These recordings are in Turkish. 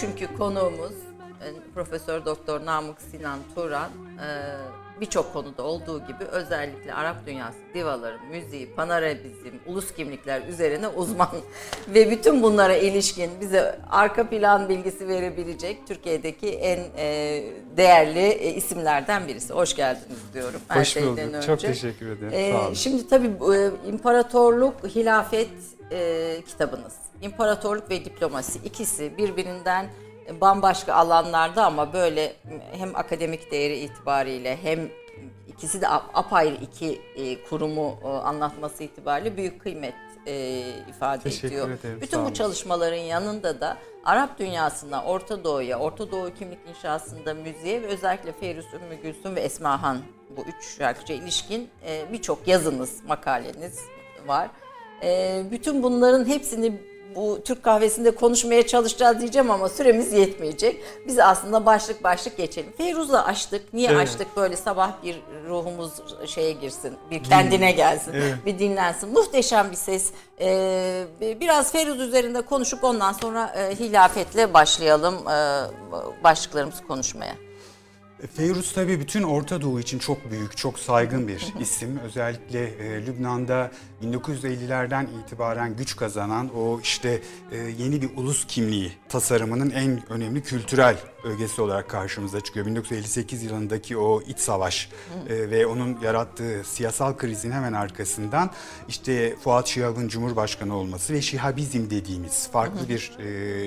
Çünkü konuğumuz e, Profesör Doktor Namık Sinan Turan e, birçok konuda olduğu gibi özellikle Arap dünyası divaları, müziği, panarabizm, ulus kimlikler üzerine uzman ve bütün bunlara ilişkin bize arka plan bilgisi verebilecek Türkiye'deki en e, değerli isimlerden birisi. Hoş geldiniz diyorum. her Hoş bulduk. önce. Çok teşekkür ederim. Ee, Sağ olun. Şimdi tabii İmparatorluk, Hilafet e, kitabınız. İmparatorluk ve diplomasi ikisi birbirinden bambaşka alanlarda ama böyle hem akademik değeri itibariyle hem ikisi de ap- apayrı iki e, kurumu e, anlatması itibariyle büyük kıymet e, ifade Teşekkür ediyor. ederim, Bütün bu çalışmaların yanında da Arap dünyasına, Orta Doğu'ya, Orta Doğu kimlik inşasında müziğe ve özellikle Feyruz Ümmü Gülsüm ve Esmahan bu üç şarkıcıya ilişkin birçok yazınız, makaleniz var. Bütün bunların hepsini bu Türk kahvesinde konuşmaya çalışacağız diyeceğim ama süremiz yetmeyecek. Biz aslında başlık başlık geçelim. Feyruz'la açtık. Niye Evet. açtık? Böyle sabah bir ruhumuz şeye girsin, bir kendine gelsin, Evet. bir dinlensin. Muhteşem bir ses. Ee, biraz Feyruz üzerinde konuşup ondan sonra e, hilafetle başlayalım e, başlıklarımızı konuşmaya. Feyruz tabii bütün Orta Doğu için çok büyük, çok saygın bir isim. Özellikle e, Lübnan'da 1950'lerden itibaren güç kazanan o işte e, yeni bir ulus kimliği tasarımının en önemli kültürel ögesi olarak karşımıza çıkıyor. 1958 yılındaki o iç savaş e, ve onun yarattığı siyasal krizin hemen arkasından işte Fuat Şihab'ın Cumhurbaşkanı olması ve Şihabizm dediğimiz farklı bir e,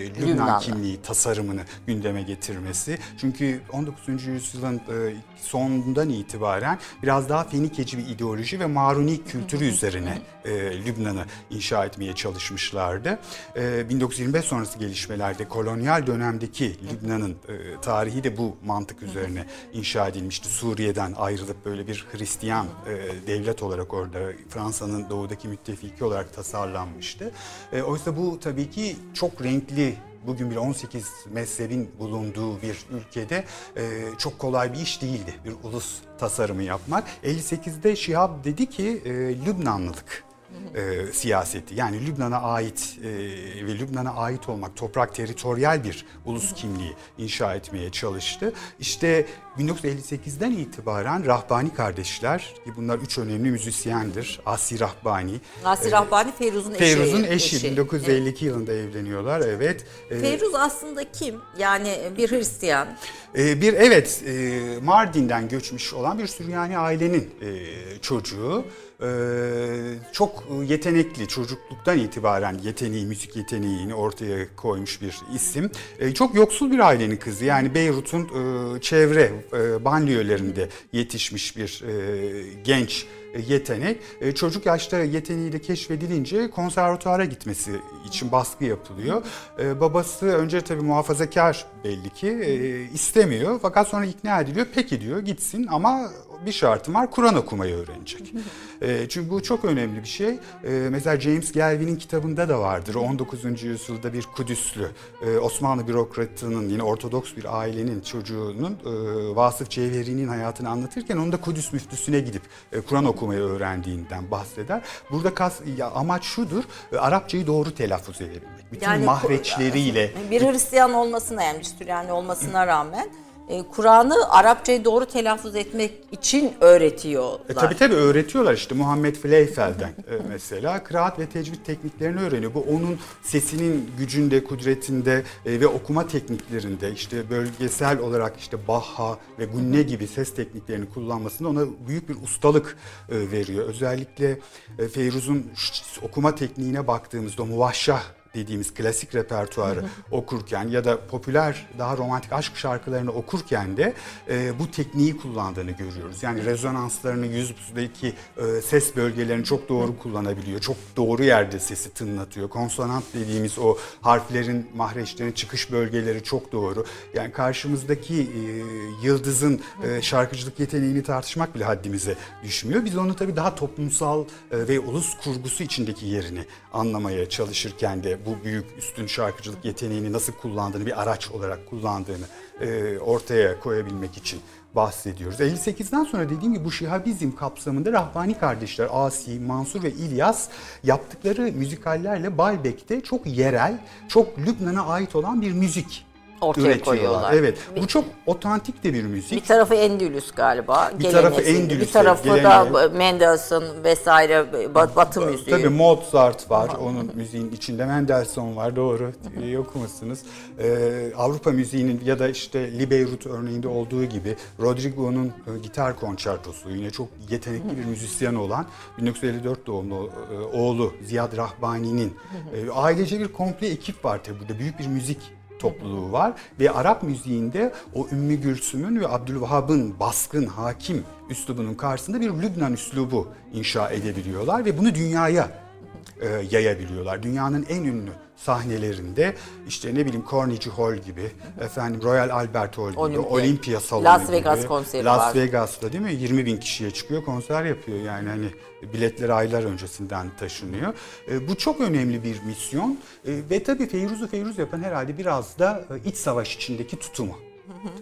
Lübnan Lübnanlı. kimliği tasarımını gündeme getirmesi. Çünkü 19. yüzyılın e, sonundan itibaren biraz daha Fenikeci bir ideoloji ve Maruni kültürü üzerine e, Lübnan'ı inşa etmeye çalışmışlardı. E, 1925 sonrası gelişmelerde kolonyal dönemdeki Lübnan'ın e, tarihi de bu mantık üzerine inşa edilmişti. Suriye'den ayrılıp böyle bir Hristiyan e, devlet olarak orada Fransa'nın doğudaki müttefiki olarak tasarlanmıştı. E, oysa bu tabii ki çok renkli bugün bile 18 mezhebin bulunduğu bir ülkede e, çok kolay bir iş değildi bir ulus tasarımı yapmak. 58'de Şihab dedi ki e, Lübnanlılık e, siyaseti yani Lübnan'a ait e, ve Lübnan'a ait olmak toprak teritoryal bir ulus kimliği inşa etmeye çalıştı. İşte 1958'den itibaren Rahbani kardeşler ki bunlar üç önemli müzisyendir. Asi Rahbani, Nasir Rahbani Feyruz'un eşi. Feyruz'un eşi, 1952 yılında evleniyorlar evet. E, Feyruz aslında kim? Yani bir Hristiyan. Ee, bir evet e, Mardin'den göçmüş olan bir Süryani ailenin e, çocuğu. Ee, çok yetenekli çocukluktan itibaren yeteneği, müzik yeteneğini ortaya koymuş bir isim. Ee, çok yoksul bir ailenin kızı yani Beyrut'un e, çevre e, banliyölerinde yetişmiş bir e, genç yetenek. E, Çocuk yaşta yeteneğiyle keşfedilince konservatuara gitmesi için baskı yapılıyor. E, Babası önce tabii muhafazakar belli ki e, istemiyor fakat sonra ikna ediliyor. Peki diyor gitsin ama bir şartım var Kur'an okumayı öğrenecek. E, Çünkü bu çok önemli bir şey. E, Mesela James Galvin'in kitabında da vardır. 19. yüzyılda bir Kudüslü e, Osmanlı bürokratının yine Ortodoks bir ailenin çocuğunun e, Vasıf Cevheri'nin hayatını anlatırken onun da Kudüs müftüsüne gidip e, Kur'an okumayı öğrendiğinden bahseder. Burada kas, ya amaç şudur. e, Arapçayı doğru telaffuz edebilmek. Bütün Yani mahreçleriyle Bir Hristiyan olmasına yani Süryani olmasına rağmen e, Kur'an'ı Arapçayı doğru telaffuz etmek için öğretiyorlar. E, tabii tabii öğretiyorlar işte Muhammed Fleyfeld'den e, mesela kıraat ve tecvid tekniklerini öğreniyor. Bu onun sesinin gücünde, kudretinde e, ve okuma tekniklerinde işte bölgesel olarak işte Baha ve Gunne gibi ses tekniklerini kullanmasında ona büyük bir ustalık e, veriyor. Özellikle e, Feyruz'un okuma tekniğine baktığımızda muvahşah dediğimiz klasik repertuarı okurken ya da popüler daha romantik aşk şarkılarını okurken de e, bu tekniği kullandığını görüyoruz. Yani rezonanslarını yüzdeki e, ses bölgelerini çok doğru kullanabiliyor. Çok doğru yerde sesi tınlatıyor. Konsonant dediğimiz o harflerin, mahreçlerin çıkış bölgeleri çok doğru. Yani karşımızdaki e, yıldızın e, şarkıcılık yeteneğini tartışmak bile haddimize düşmüyor. Biz onu tabii daha toplumsal e, ve ulus kurgusu içindeki yerini anlamaya çalışırken de bu büyük üstün şarkıcılık yeteneğini nasıl kullandığını, bir araç olarak kullandığını e, ortaya koyabilmek için bahsediyoruz. 58'den sonra dediğim gibi bu şihabizm kapsamında Rahbani kardeşler Asi, Mansur ve İlyas yaptıkları müzikallerle Baalbek'te çok yerel, çok Lübnan'a ait olan bir müzik Ortaya üretiyorlar. koyuyorlar. Evet. Bu çok otantik de bir müzik. Bir tarafı Endülüs galiba. Bir tarafı. Endülüs'e, Bir tarafı geleneği. da Mendelssohn vesaire Bat- Batı müziği. Tabii Mozart var onun müziğin içinde. Mendelssohn var doğru. İyi okumuşsunuz. Ee, Avrupa müziğinin ya da işte Lee Beirut örneğinde olduğu gibi Rodrigo'nun e, gitar konçertosu yine çok yetenekli bir müzisyen olan 1954 doğumlu e, oğlu Ziyad Rahbani'nin e, ailece bir komple ekip var tabii burada. Büyük bir müzik topluluğu var ve Arap müziğinde o Ümmü Gülsüm'ün ve Abdülvahhab'ın baskın, hakim üslubunun karşısında bir Lübnan üslubu inşa edebiliyorlar ve bunu dünyaya e, yayabiliyorlar. Dünyanın en ünlü sahnelerinde işte ne bileyim Carnegie Hall gibi, efendim Royal Albert Hall gibi, Olimpiya. Olimpiya Salonu Las gibi. Vegas konseri Las var. Vegas'ta değil mi? 20 bin kişiye çıkıyor konser yapıyor yani hani biletleri aylar öncesinden taşınıyor. E, bu çok önemli bir misyon E, ve tabii Feyruz'u Feyruz yapan herhalde biraz da e, iç savaş içindeki tutumu.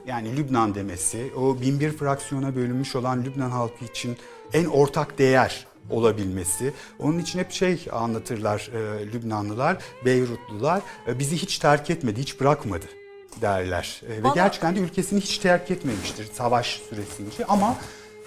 Yani Lübnan demesi, o bin bir fraksiyona bölünmüş olan Lübnan halkı için en ortak değer olabilmesi. Onun için hep şey anlatırlar e, Lübnanlılar, Beyrutlular, e, bizi hiç terk etmedi, hiç bırakmadı derler. E, ve gerçekten de ülkesini hiç terk etmemiştir savaş süresince ama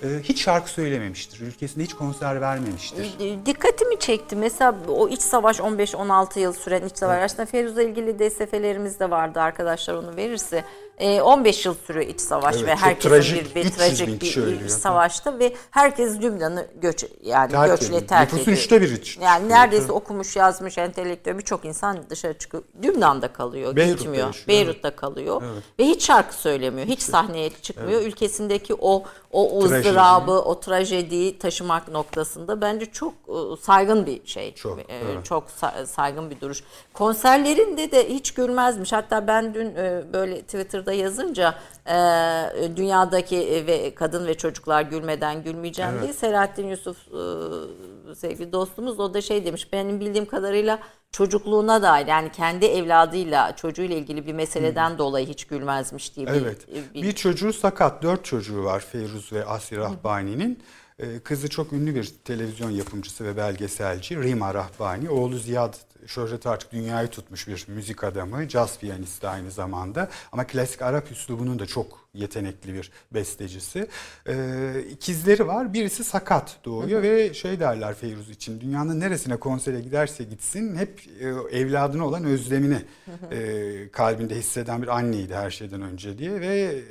e, hiç şarkı söylememiştir. Ülkesinde hiç konser vermemiştir. Dikkatimi çekti. Mesela o iç savaş 15-16 yıl süren iç savaş. Aslında Feruz'la ilgili DSF'lerimiz de vardı arkadaşlar onu verirse. Ee, 15 yıl sürüyor iç savaş Evet, ve herkesin trajik, bir, bir 300 bin trajik bir iç savaşta ve herkes Lübnan'ı göç yani Terk göçle ediyor. terk ediyor. üçte biri için Yani neredeyse okumuş, yazmış, entelektüel birçok insan dışarı çıkıyor. Lübnan'da kalıyor, Beyrut'ta gitmiyor. yaşıyor, Beyrut'ta kalıyor ve hiç şarkı söylemiyor. Hiç sahneye çıkmıyor. Ülkesindeki o o Trajedi. ızdırabı, o trajediyi taşımak noktasında bence çok e, saygın bir şey. Çok, E, evet. Çok sa- saygın bir duruş. Konserlerinde de hiç gülmezmiş. Hatta ben dün e, böyle Twitter'da yazınca e, dünyadaki e, ve kadın ve çocuklar gülmeden gülmeyeceğim diye Selahattin Yusuf e, sevgili dostumuz o da şey demiş. Benim bildiğim kadarıyla çocukluğuna dair yani kendi evladıyla çocuğuyla ilgili bir meseleden dolayı hiç gülmezmiş diye bir, Evet. bir- Bir çocuğu sakat. Dört çocuğu var Feyruz ve Asya Rahbani'nin. Ee, Kızı çok ünlü bir televizyon yapımcısı ve belgeselci Rima Rahbani. Oğlu Ziyad şöhreti artık dünyayı tutmuş bir müzik adamı. Caz piyanisti aynı zamanda. Ama klasik Arap üslubunun da çok yetenekli bir bestecisi. Ee, ikizleri var. Birisi sakat doğuyor ve şey derler Feyruz için. Dünyanın neresine konsere giderse gitsin hep e, evladına olan özlemini e, kalbinde hisseden bir anneydi her şeyden önce diye ve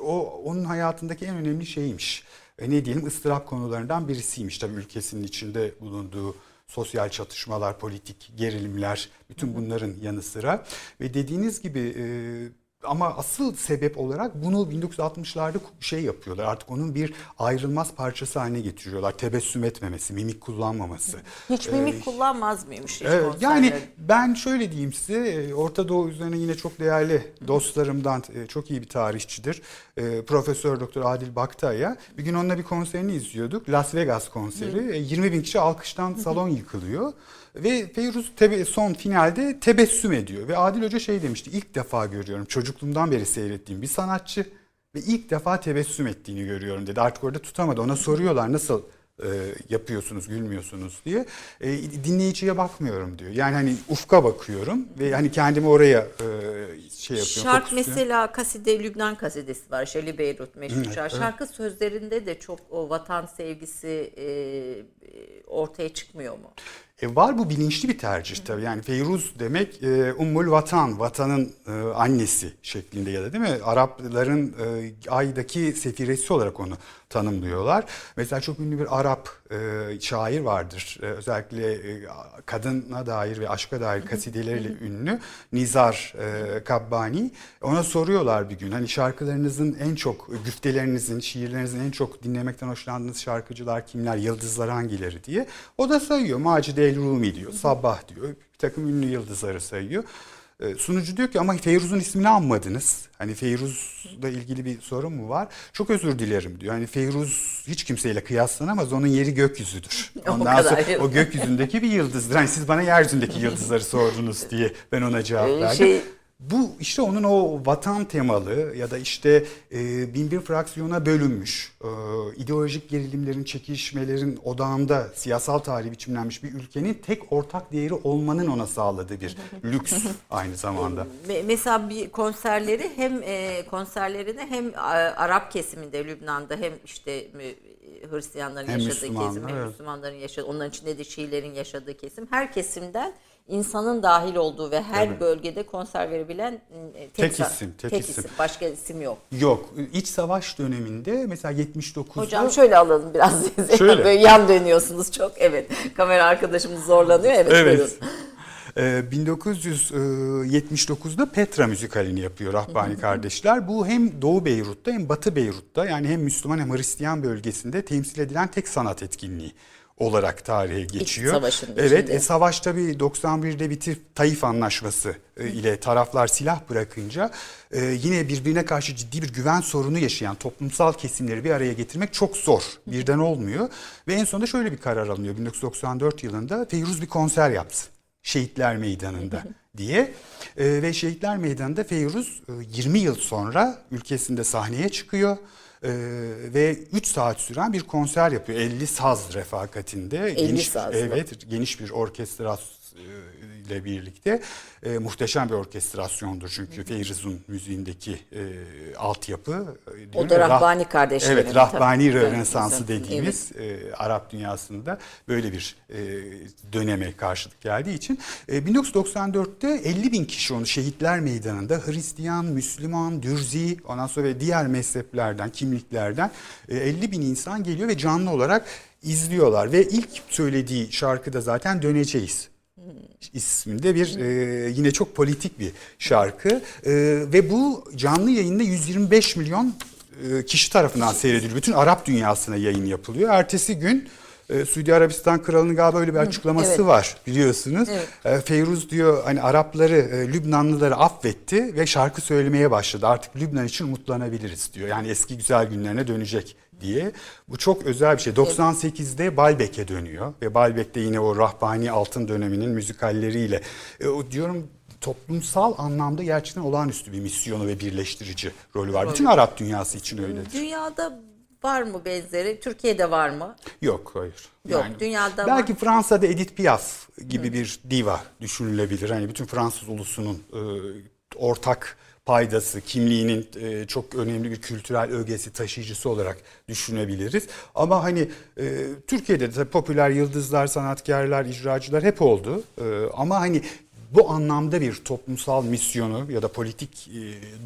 o onun hayatındaki en önemli şeymiş. E, ne diyelim ıstırap konularından birisiymiş tabii ülkesinin içinde bulunduğu sosyal çatışmalar, politik gerilimler, bütün bunların yanı sıra. Ve dediğiniz gibi e, ama asıl sebep olarak bunu 1960'larda şey yapıyorlar. Artık onun bir ayrılmaz parçası haline getiriyorlar. Tebessüm etmemesi, mimik kullanmaması. hiç mimik kullanmaz mıymış hiç Evet, yani ben şöyle diyeyim size, e, Orta Doğu üzerine yine çok değerli dostlarımdan e, çok iyi bir tarihçidir. E, Profesör Doktor Adil Baktay'a bir gün onunla bir konserini izliyorduk. Las Vegas konseri. E, 20 bin kişi alkıştan salon yıkılıyor. Ve Feyruz tebe- son finalde tebessüm ediyor. Ve Adil Hoca şey demişti, ilk defa görüyorum çocukluğumdan beri seyrettiğim bir sanatçı ve ilk defa tebessüm ettiğini görüyorum dedi. Artık orada tutamadı. Ona soruyorlar nasıl e, yapıyorsunuz, gülmüyorsunuz diye. E, dinleyiciye bakmıyorum diyor. Yani hani ufka bakıyorum ve hani kendimi oraya e, şey yapıyorum. Şark fokusluyorum. mesela kaside Lübnan kasidesi var. Şeli Beyrut meşhur şarkı. Şarkı sözlerinde de çok o vatan sevgisi e, e, ortaya çıkmıyor mu? E var bu bilinçli bir tercih tabii. Yani Feyruz demek e, Ummul Vatan, vatanın e, annesi şeklinde ya da değil mi? Arapların e, aydaki sefiresi olarak onu tanımlıyorlar. Mesela çok ünlü bir Arap e, şair vardır. E, özellikle e, kadına dair ve aşka dair kasideleriyle ünlü Nizar e, Kabbani. Ona soruyorlar bir gün hani şarkılarınızın en çok, güftelerinizin, şiirlerinizin en çok dinlemekten hoşlandığınız şarkıcılar kimler, yıldızlar hangileri diye. O da sayıyor. Macide El Rumi diyor, Sabah diyor. Bir takım ünlü yıldızları sayıyor. Ee, Sunucu diyor ki ama Feyruz'un ismini anmadınız. Hani Feyruz'la ilgili bir sorun mu var? Çok özür dilerim diyor. Hani Feyruz hiç kimseyle kıyaslanamaz. Onun yeri gökyüzüdür. O Ondan kadar sonra o gökyüzündeki bir yıldızdır. Hani siz bana yeryüzündeki yıldızları sordunuz diye ben ona cevap Ee, verdim. şey- Bu işte onun o vatan temalı ya da işte e, bin bir fraksiyona bölünmüş, e, ideolojik gerilimlerin, çekişmelerin odağında siyasal tarihi biçimlenmiş bir ülkenin tek ortak değeri olmanın ona sağladığı bir lüks aynı zamanda. Me- Mesela bir konserleri hem e, konserlerini hem e, Arap kesiminde Lübnan'da hem işte mü- Hristiyanların Hem yaşadığı kesim hem evet. Müslümanların yaşadığı onların içinde de Şiilerin yaşadığı kesim her kesimden insanın dahil olduğu ve her Evet. bölgede konser verebilen e, tek, Tek isim, tek tek isim. Başka isim yok. Yok, iç savaş döneminde mesela 79'da Hocam şöyle alalım biraz. Şöyle. Böyle yan dönüyorsunuz çok. Evet. Kamera arkadaşımız zorlanıyor. Evet. Evet. buyurun. Ee, 1979'da Petra müzikalini yapıyor Rahbani kardeşler. Bu hem Doğu Beyrut'ta hem Batı Beyrut'ta yani hem Müslüman hem Hristiyan bölgesinde temsil edilen tek sanat etkinliği olarak tarihe geçiyor. savaşın Evet, içinde. e, savaş tabii 91'de bitip Taif Anlaşması e, ile taraflar silah bırakınca e, yine birbirine karşı ciddi bir güven sorunu yaşayan toplumsal kesimleri bir araya getirmek çok zor. Birden olmuyor. Ve en sonunda şöyle bir karar alınıyor 1994 yılında Feyruz bir konser yapsın. Şehitler Meydanı'nda diye. E, ve Şehitler Meydanı'nda Feyruz e, 20 yıl sonra ülkesinde sahneye çıkıyor. E, ve 3 saat süren bir konser yapıyor. 50 saz refakatinde. 50 saz mı? Evet, geniş bir orkestrasyon ile birlikte e, muhteşem bir orkestrasyondur çünkü Feyruz'un müziğindeki e, altyapı. e, diyorum da rah- Rahbani kardeşlerin, Evet, Rahbani tabii. Rönesansı Evet. dediğimiz e, Arap dünyasında böyle bir e, döneme karşılık geldiği için e, 1994'te 50 bin kişi onu şehitler meydanında Hristiyan, Müslüman, Dürzi ondan sonra ve diğer mezheplerden, kimliklerden e, 50 bin insan geliyor ve canlı olarak izliyorlar ve ilk söylediği şarkı da zaten Döneceğiz isminde bir e, yine çok politik bir şarkı E, ve bu canlı yayında 125 milyon e, kişi tarafından seyrediliyor. Bütün Arap dünyasına yayın yapılıyor. Ertesi gün e, Suudi Arabistan kralının galiba öyle bir açıklaması evet. var biliyorsunuz. Evet. E, Feyruz diyor hani Arapları, e, Lübnanlıları affetti ve şarkı söylemeye başladı. Artık Lübnan için umutlanabiliriz diyor. Yani eski güzel günlerine dönecek diye. Bu çok özel bir şey. 98'de Balbek'e dönüyor ve Balbek'te yine o Rahbani Altın döneminin müzikalleriyle e, o diyorum toplumsal anlamda gerçekten olağanüstü bir misyonu ve birleştirici rolü var. Bütün Arap dünyası için öyledir. Dünyada var mı benzeri? Türkiye'de var mı? Yok hayır. Yok, dünyada belki var. Fransa'da Edith Piaf gibi bir diva düşünülebilir. Hani bütün Fransız ulusunun e, ortak paydası, kimliğinin e, çok önemli bir kültürel ögesi, taşıyıcısı olarak düşünebiliriz. Ama hani e, Türkiye'de de popüler yıldızlar, sanatkarlar, icracılar hep oldu. E, ama hani bu anlamda bir toplumsal misyonu ya da politik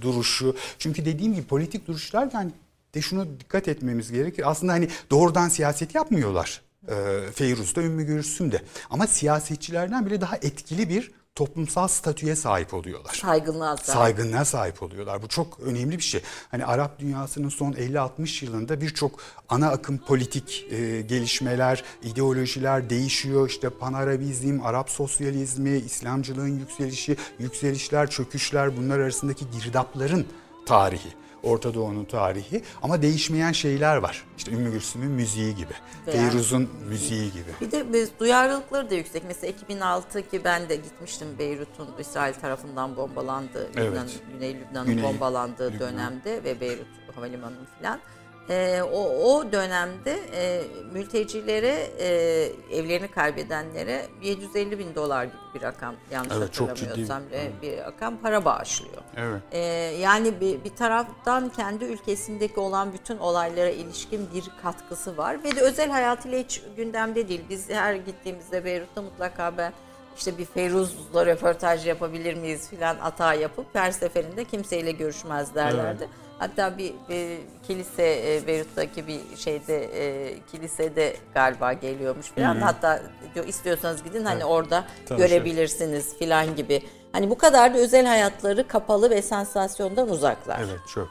duruşu. Çünkü dediğim gibi politik duruşlar yani de şunu dikkat etmemiz gerekir. Aslında hani doğrudan siyaset yapmıyorlar. E, Feyruz da Ümmü Gülsüm de. Ama siyasetçilerden bile daha etkili bir toplumsal statüye sahip oluyorlar. Saygınlığa sahip. Saygınlığa sahip oluyorlar. Bu çok önemli bir şey. Hani Arap dünyasının son 50-60 yılında birçok ana akım politik e, gelişmeler, ideolojiler değişiyor. İşte Panarabizm, Arap sosyalizmi, İslamcılığın yükselişi, yükselişler, çöküşler bunlar arasındaki girdapların tarihi. Orta Doğu'nun tarihi ama değişmeyen şeyler var. İşte Ümmü Gülsüm'ün müziği gibi, Feyruz'un müziği gibi. Bir de duyarlılıkları da yüksek. Mesela 2006 ki ben de gitmiştim Beyrut'un İsrail tarafından bombalandığı, Evet. Lübnan, Güney Lübnan'ın Güney bombalandığı Lübnan. dönemde ve Beyrut Havalimanı'nın filan. E, o, o dönemde e, mültecilere, e, evlerini kaybedenlere 750 bin dolar gibi bir rakam yanlış Evet, çok ciddi. hatırlamıyorsam e, bir rakam para bağışlıyor. Evet. Ee, yani bir, bir taraftan kendi ülkesindeki olan bütün olaylara ilişkin bir katkısı var ve de özel hayatıyla hiç gündemde değil. Biz her gittiğimizde Beyrut'ta mutlaka ben işte bir Feyruz'la röportaj yapabilir miyiz filan hata yapıp her seferinde kimseyle görüşmez derlerdi. Hatta bir, bir kilise e, Beyrut'taki bir şeyde e, kilisede galiba geliyormuş filan. Hatta diyor istiyorsanız gidin hani orada Tanışın. görebilirsiniz filan gibi. Hani bu kadar da özel hayatları kapalı ve sansasyondan uzaklar. Evet çok.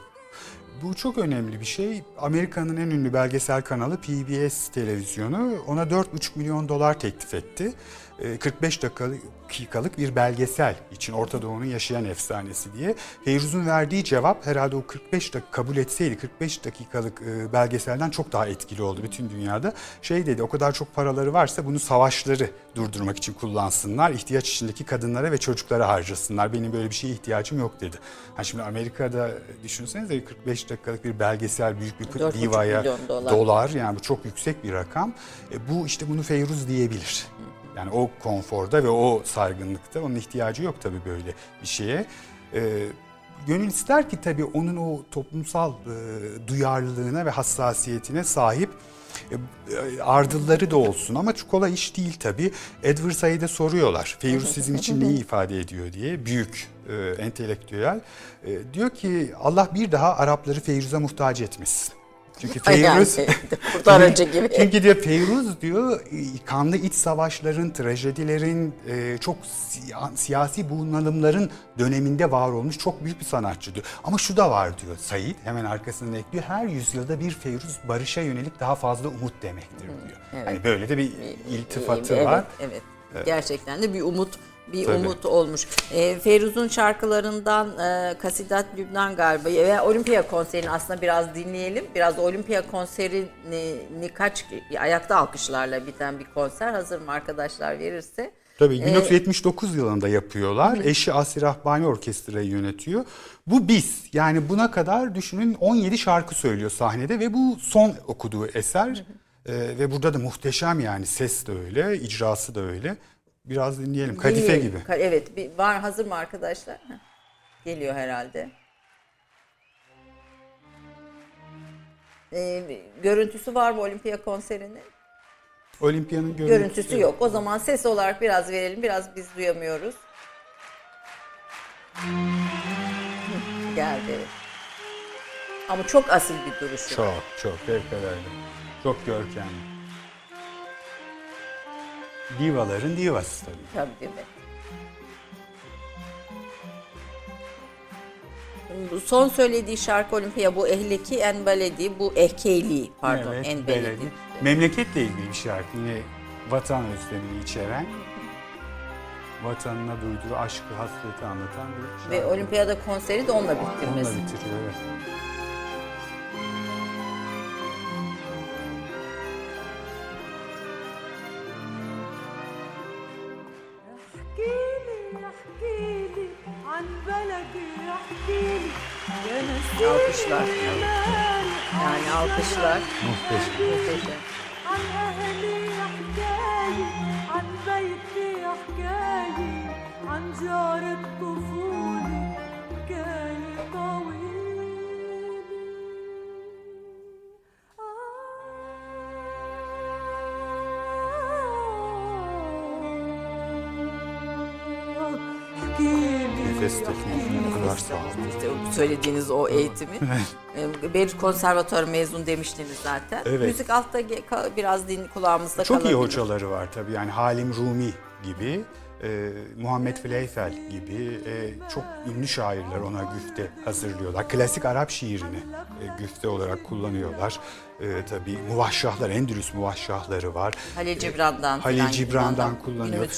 Bu çok önemli bir şey. Amerika'nın en ünlü belgesel kanalı PBS televizyonu ona 4,5 milyon dolar teklif etti. Ee, 45 dakikalık bir belgesel için Orta Doğu'nun yaşayan efsanesi diye. Feyruz'un verdiği cevap herhalde o 45 dakika kabul etseydi 45 dakikalık e, belgeselden çok daha etkili oldu bütün dünyada. Şey dedi o kadar çok paraları varsa bunu savaşları durdurmak için kullansınlar. ihtiyaç içindeki kadınlara ve çocuklara harcasınlar. Benim böyle bir şeye ihtiyacım yok dedi. Ha şimdi Amerika'da düşünsenize 45 dakikalık bir belgesel büyük bir 4,5 divaya dolar. dolar yani bu çok yüksek bir rakam. E, bu işte bunu Feyruz diyebilir. Yani o konforda ve o saygınlıkta onun ihtiyacı yok tabii böyle bir şeye. E, gönül ister ki tabii onun o toplumsal e, duyarlılığına ve hassasiyetine sahip e, e, ardılları da olsun ama çok kolay iş değil tabii. Edward Said'e soruyorlar Feyruz sizin için neyi ifade ediyor diye büyük e, entelektüel. E, diyor ki Allah bir daha Arapları Feyruz'a muhtaç etmesin. Çünkü Yani Feyruz kurtarıcı gibi. çünkü diyor Feyruz diyor kanlı iç savaşların, trajedilerin, e, çok siya- siyasi bunalımların döneminde var olmuş çok büyük bir sanatçı diyor. Ama şu da var diyor Said hemen arkasından ekliyor. Her yüzyılda bir Feyruz barışa yönelik daha fazla umut demektir diyor. Hani böyle de bir iltifatı evet, var. Evet, Gerçekten de bir umut bir Tabii. umut olmuş. E, Feyruz'un şarkılarından e, Kasidat Lübnan galiba ve Olimpiya konserini aslında biraz dinleyelim. Biraz Olimpiya konserini kaç ayakta alkışlarla biten bir konser. Hazır mı arkadaşlar verirse? Tabii 1979 yılında yapıyorlar. Eşi Asir Rahbani orkestrayı yönetiyor. Bu biz. Yani buna kadar düşünün 17 şarkı söylüyor sahnede ve bu son okuduğu eser. Ee, ve burada da muhteşem yani ses de öyle, icrası da öyle. Biraz dinleyelim. Kadife Dinleyelim. gibi. Evet, bir, var hazır mı arkadaşlar? Heh. Geliyor herhalde. E, görüntüsü var mı Olimpiya konserinin? Olimpiya'nın görüntüsü. Görüntüsü yok. O zaman ses olarak biraz verelim. Biraz biz duyamıyoruz. Geldi. Ama çok asil bir duruşu. Çok çok fevkalade. Çok görkemli. Divaların divası tabii. Tabii? Bu Son söylediği şarkı Olimpiya bu Ehleki En Beledi, bu Ehkeyli pardon Evet, En beledi. Beledi. Memleketle ilgili bir şarkı. Yine vatan özlemini içeren, vatanına duyduğu aşkı, hasreti anlatan bir şarkı. Ve Olimpiyada konseri de onunla Onunla bitirmesi. bitiriyor. Evet. Alkışlar. جمالي Yani alkışlar. Muhteşem. Muhteşem. عن أهلي حكاية عن بيتي حكاية عن جار Sağlam. İşte söylediğiniz o eğitimi. Beyrut Konservatuarı mezun demiştiniz zaten. Evet. Müzik altta biraz din kulağımızda Çok iyi kalabilir. hocaları var tabii. Yani Halim Rumi gibi, e, Muhammed Fleifel gibi e, çok ünlü şairler ona güfte hazırlıyorlar. Klasik Arap şiirini e, güfte olarak kullanıyorlar. E, tabii muvahşahlar, Endülüs muvahşahları var. Halil Cibran'dan Halil filan Cibran'dan kullanıyor.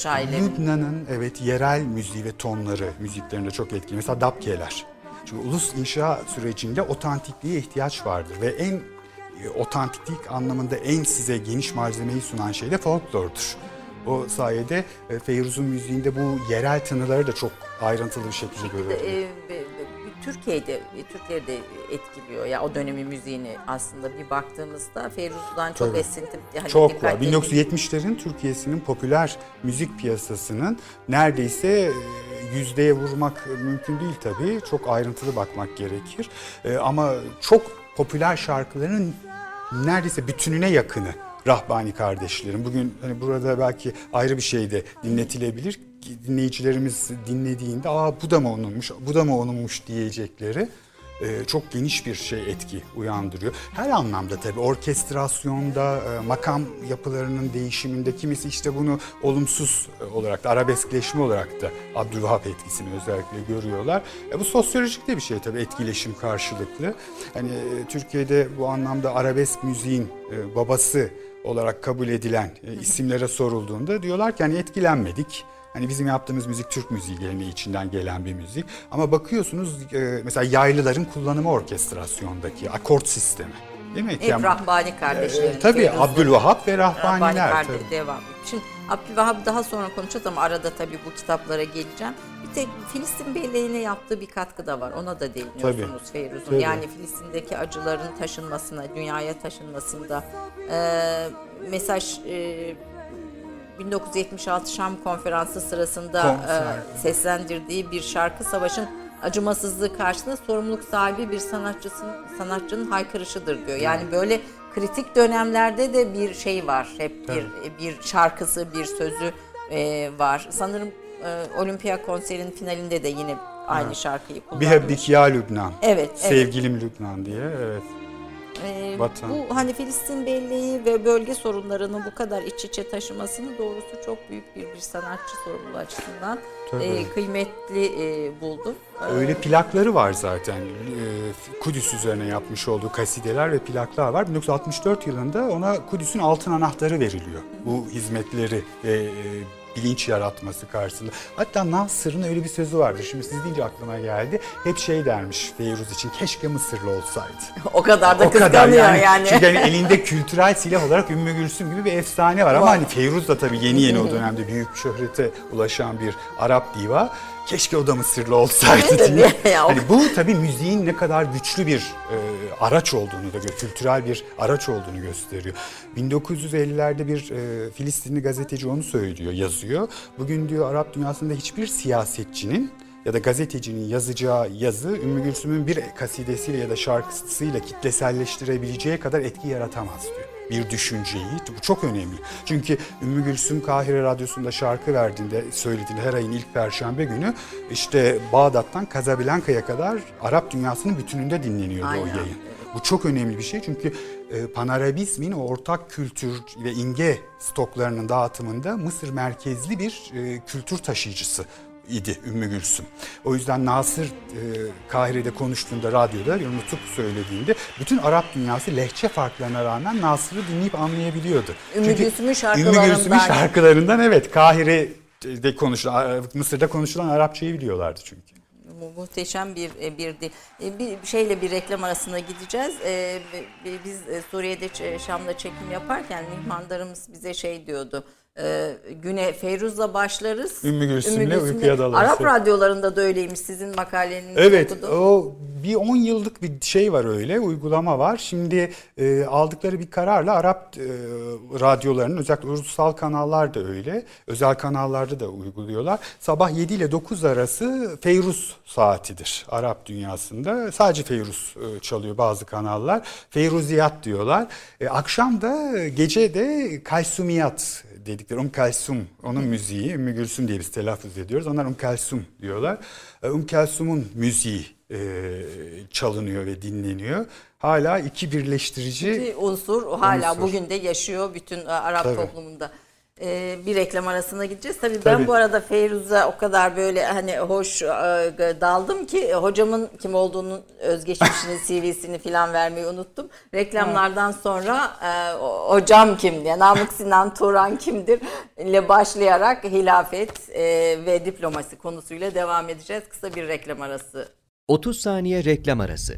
Lübnan'ın evet yerel müziği ve tonları müziklerinde çok etkili. Mesela dabkeler. Çünkü ulus inşa sürecinde otantikliğe ihtiyaç vardır ve en e, otantiklik anlamında en size geniş malzemeyi sunan şey de folklordur. O sayede e, Feyruz'un müziğinde bu yerel tınıları da çok ayrıntılı bir şekilde görüyoruz. Ee, be- be- Türkiye'de Türkiye'de de etkiliyor ya o dönemin müziğini aslında bir baktığımızda Feyruz'dan çok Tabii. esintim yani Çok var. edin- 1970'lerin Türkiye'sinin popüler müzik piyasasının neredeyse e, yüzdeye vurmak mümkün değil tabii. Çok ayrıntılı bakmak gerekir. E, Ama çok popüler şarkıların neredeyse bütününe yakını Rahbani kardeşlerim. Bugün hani burada belki ayrı bir şey de dinletilebilir. Dinleyicilerimiz dinlediğinde aa bu da mı onunmuş, bu da mı onunmuş diyecekleri e, çok geniş bir şey etki uyandırıyor. Her anlamda tabii orkestrasyonda, e, makam yapılarının değişiminde kimisi işte bunu olumsuz e, olarak da arabeskleşme olarak da Abdülvahap etkisini özellikle görüyorlar. E, bu sosyolojik de bir şey tabii etkileşim karşılıklı. Hani e, Türkiye'de bu anlamda arabesk müziğin e, babası olarak kabul edilen e, isimlere sorulduğunda diyorlar ki hani etkilenmedik. Hani bizim yaptığımız müzik Türk müziği geleneği içinden gelen bir müzik. Ama bakıyorsunuz e, mesela yaylıların kullanımı orkestrasyondaki akort sistemi. Değil mi? Hep Yani- Rahbani kardeşlerin. E, tabii Feyruz'un- Abdülvahap ve Rahbani Rahbaniler. kardeş tabii. devam. Şimdi Abdülvahap daha sonra konuşacağız ama arada tabii bu kitaplara geleceğim. Bir tek Filistin Belleği'ne yaptığı bir katkı da var. Ona da değiniyorsunuz Feyruz'un. Tabii. Yani Filistin'deki acıların taşınmasına, dünyaya taşınmasında. Ee, mesaj e, 1976 Şam Konferansı sırasında Konfer. e, seslendirdiği bir şarkı savaşın acımasızlığı karşısında sorumluluk sahibi bir sanatçısının sanatçının haykırışıdır diyor. Yani böyle kritik dönemlerde de bir şey var. Hep bir bir şarkısı, bir sözü e, var. Sanırım e, Olimpiya konserinin finalinde de yine aynı şarkıyı kullanmış. Bihebbik ya Lübnan. Evet, evet. Sevgilim Lübnan diye. Evet. Ee, Vatan. bu hani Filistin belleği ve bölge sorunlarını bu kadar iç içe taşımasını doğrusu çok büyük bir bir sanatçı sorumluluğu açısından Tabii. e, kıymetli e, buldum. Ee, Öyle plakları var zaten. Ee, Kudüs üzerine yapmış olduğu kasideler ve plaklar var. 1964 yılında ona Kudüs'ün altın anahtarı veriliyor. Bu hizmetleri ve e, bilinç yaratması karşısında. Hatta Nasır'ın öyle bir sözü vardır. Şimdi siz deyince aklıma geldi. Hep şey dermiş Feyruz için keşke Mısırlı olsaydı. o kadar da O kadar kıskanıyor yani. yani. Çünkü hani elinde kültürel silah olarak Ümmü Gülsüm gibi bir efsane var. Ama hani Feyruz da tabii yeni yeni o dönemde büyük şöhrete ulaşan bir Arap diva. Keşke o da Mısırlı olsaydı diye. ya o- Hani bu tabii müziğin ne kadar güçlü bir e, araç olduğunu da kültürel bir araç olduğunu gösteriyor. 1950'lerde bir e, Filistinli gazeteci onu söylüyor, yazıyor. Bugün diyor Arap dünyasında hiçbir siyasetçinin ya da gazetecinin yazacağı yazı Ümmü Gülsüm'ün bir kasidesiyle ya da şarkısıyla kitleselleştirebileceği kadar etki yaratamaz diyor. Bir düşünceyi, bu çok önemli. Çünkü Ümmü Gülsüm Kahire Radyosu'nda şarkı verdiğinde, söylediğinde her ayın ilk perşembe günü işte Bağdat'tan Casablanca'ya kadar Arap dünyasının bütününde dinleniyordu o Aynen, yayın. evet. Bu çok önemli bir şey çünkü e, Panarabizmin o ortak kültür ve imge stoklarının dağıtımında Mısır merkezli bir e, kültür taşıyıcısı idi Ümmü Gülsüm. O yüzden Nasır e, Kahire'de konuştuğunda radyoda unutup söylediğinde bütün Arap dünyası lehçe farklarına rağmen Nasır'ı dinleyip anlayabiliyordu. Ümmü Çünkü Gülsüm'ün Ümmü şarkılarından. Gülsüm'ün şarkılarından evet Kahire'de konuşulan Mısır'da konuşulan Arapçayı biliyorlardı çünkü. Mu- Muhteşem bir e, bir e, bir şeyle bir reklam arasına gideceğiz. E, bi- Biz Suriye'de Şam'da çekim yaparken mihmandarımız bize şey diyordu. E, güne Feyruz'la başlarız. Ümmü Gülsüm'le uykuya dalarız. Arap radyolarında da öyleymiş sizin makalenizi Evet, okudum. o bir 10 yıllık bir şey var öyle, uygulama var. Şimdi e, aldıkları bir kararla Arap e, radyolarının özellikle ulusal kanallar da öyle, özel kanallarda da uyguluyorlar. Sabah 7 ile 9 arası Feyruz saatidir Arap dünyasında. Sadece Feyruz e, çalıyor bazı kanallar. Feyruziyat diyorlar. E, akşam da gece de Kaysumiyat dedikleri Um Kalsum onun müziği Ümmü Gülsüm diye biz telaffuz ediyoruz. Onlar Um Kalsum diyorlar. E, Um Kalsum'un müziği e, çalınıyor ve dinleniyor. Hala iki birleştirici Bir unsur hala Unsur. bugün de yaşıyor bütün e, Arap Tabii. toplumunda. E, bir reklam arasına gideceğiz. Tabii, ben Tabii. bu arada Feyruz'a o kadar böyle hani hoş e, daldım ki hocamın kim olduğunun özgeçmişini, CV'sini falan vermeyi unuttum. Reklamlardan sonra e, hocam kim diye, Namık Sinan Turan kimdir ile başlayarak hilafet e, ve diplomasi konusuyla devam edeceğiz. Kısa bir reklam arası 30 saniye reklam arası.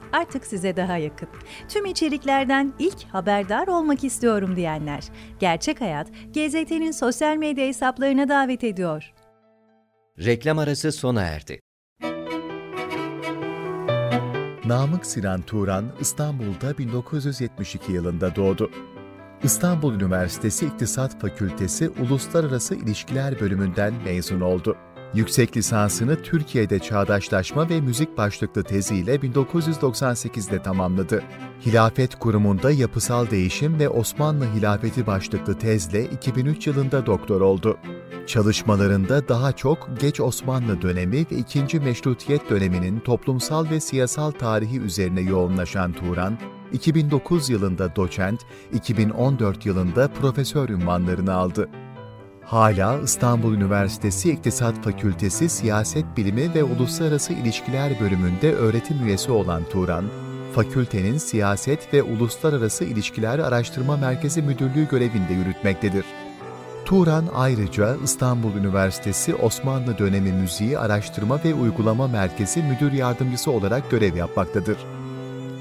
artık size daha yakın. Tüm içeriklerden ilk haberdar olmak istiyorum diyenler. Gerçek Hayat, GZT'nin sosyal medya hesaplarına davet ediyor. Reklam arası sona erdi. Namık Sinan Turan İstanbul'da 1972 yılında doğdu. İstanbul Üniversitesi İktisat Fakültesi Uluslararası İlişkiler bölümünden mezun oldu. Yüksek lisansını Türkiye'de Çağdaşlaşma ve Müzik başlıklı teziyle 1998'de tamamladı. Hilafet Kurumu'nda Yapısal Değişim ve Osmanlı Hilafeti başlıklı tezle 2003 yılında doktor oldu. Çalışmalarında daha çok Geç Osmanlı dönemi ve İkinci Meşrutiyet döneminin toplumsal ve siyasal tarihi üzerine yoğunlaşan Turan, 2009 yılında doçent, 2014 yılında profesör ünvanlarını aldı. Hala İstanbul Üniversitesi İktisat Fakültesi Siyaset Bilimi ve Uluslararası İlişkiler bölümünde öğretim üyesi olan Turan, fakültenin Siyaset ve Uluslararası İlişkiler Araştırma Merkezi Müdürlüğü görevinde yürütmektedir. Turan ayrıca İstanbul Üniversitesi Osmanlı Dönemi Müziği Araştırma ve Uygulama Merkezi Müdür Yardımcısı olarak görev yapmaktadır.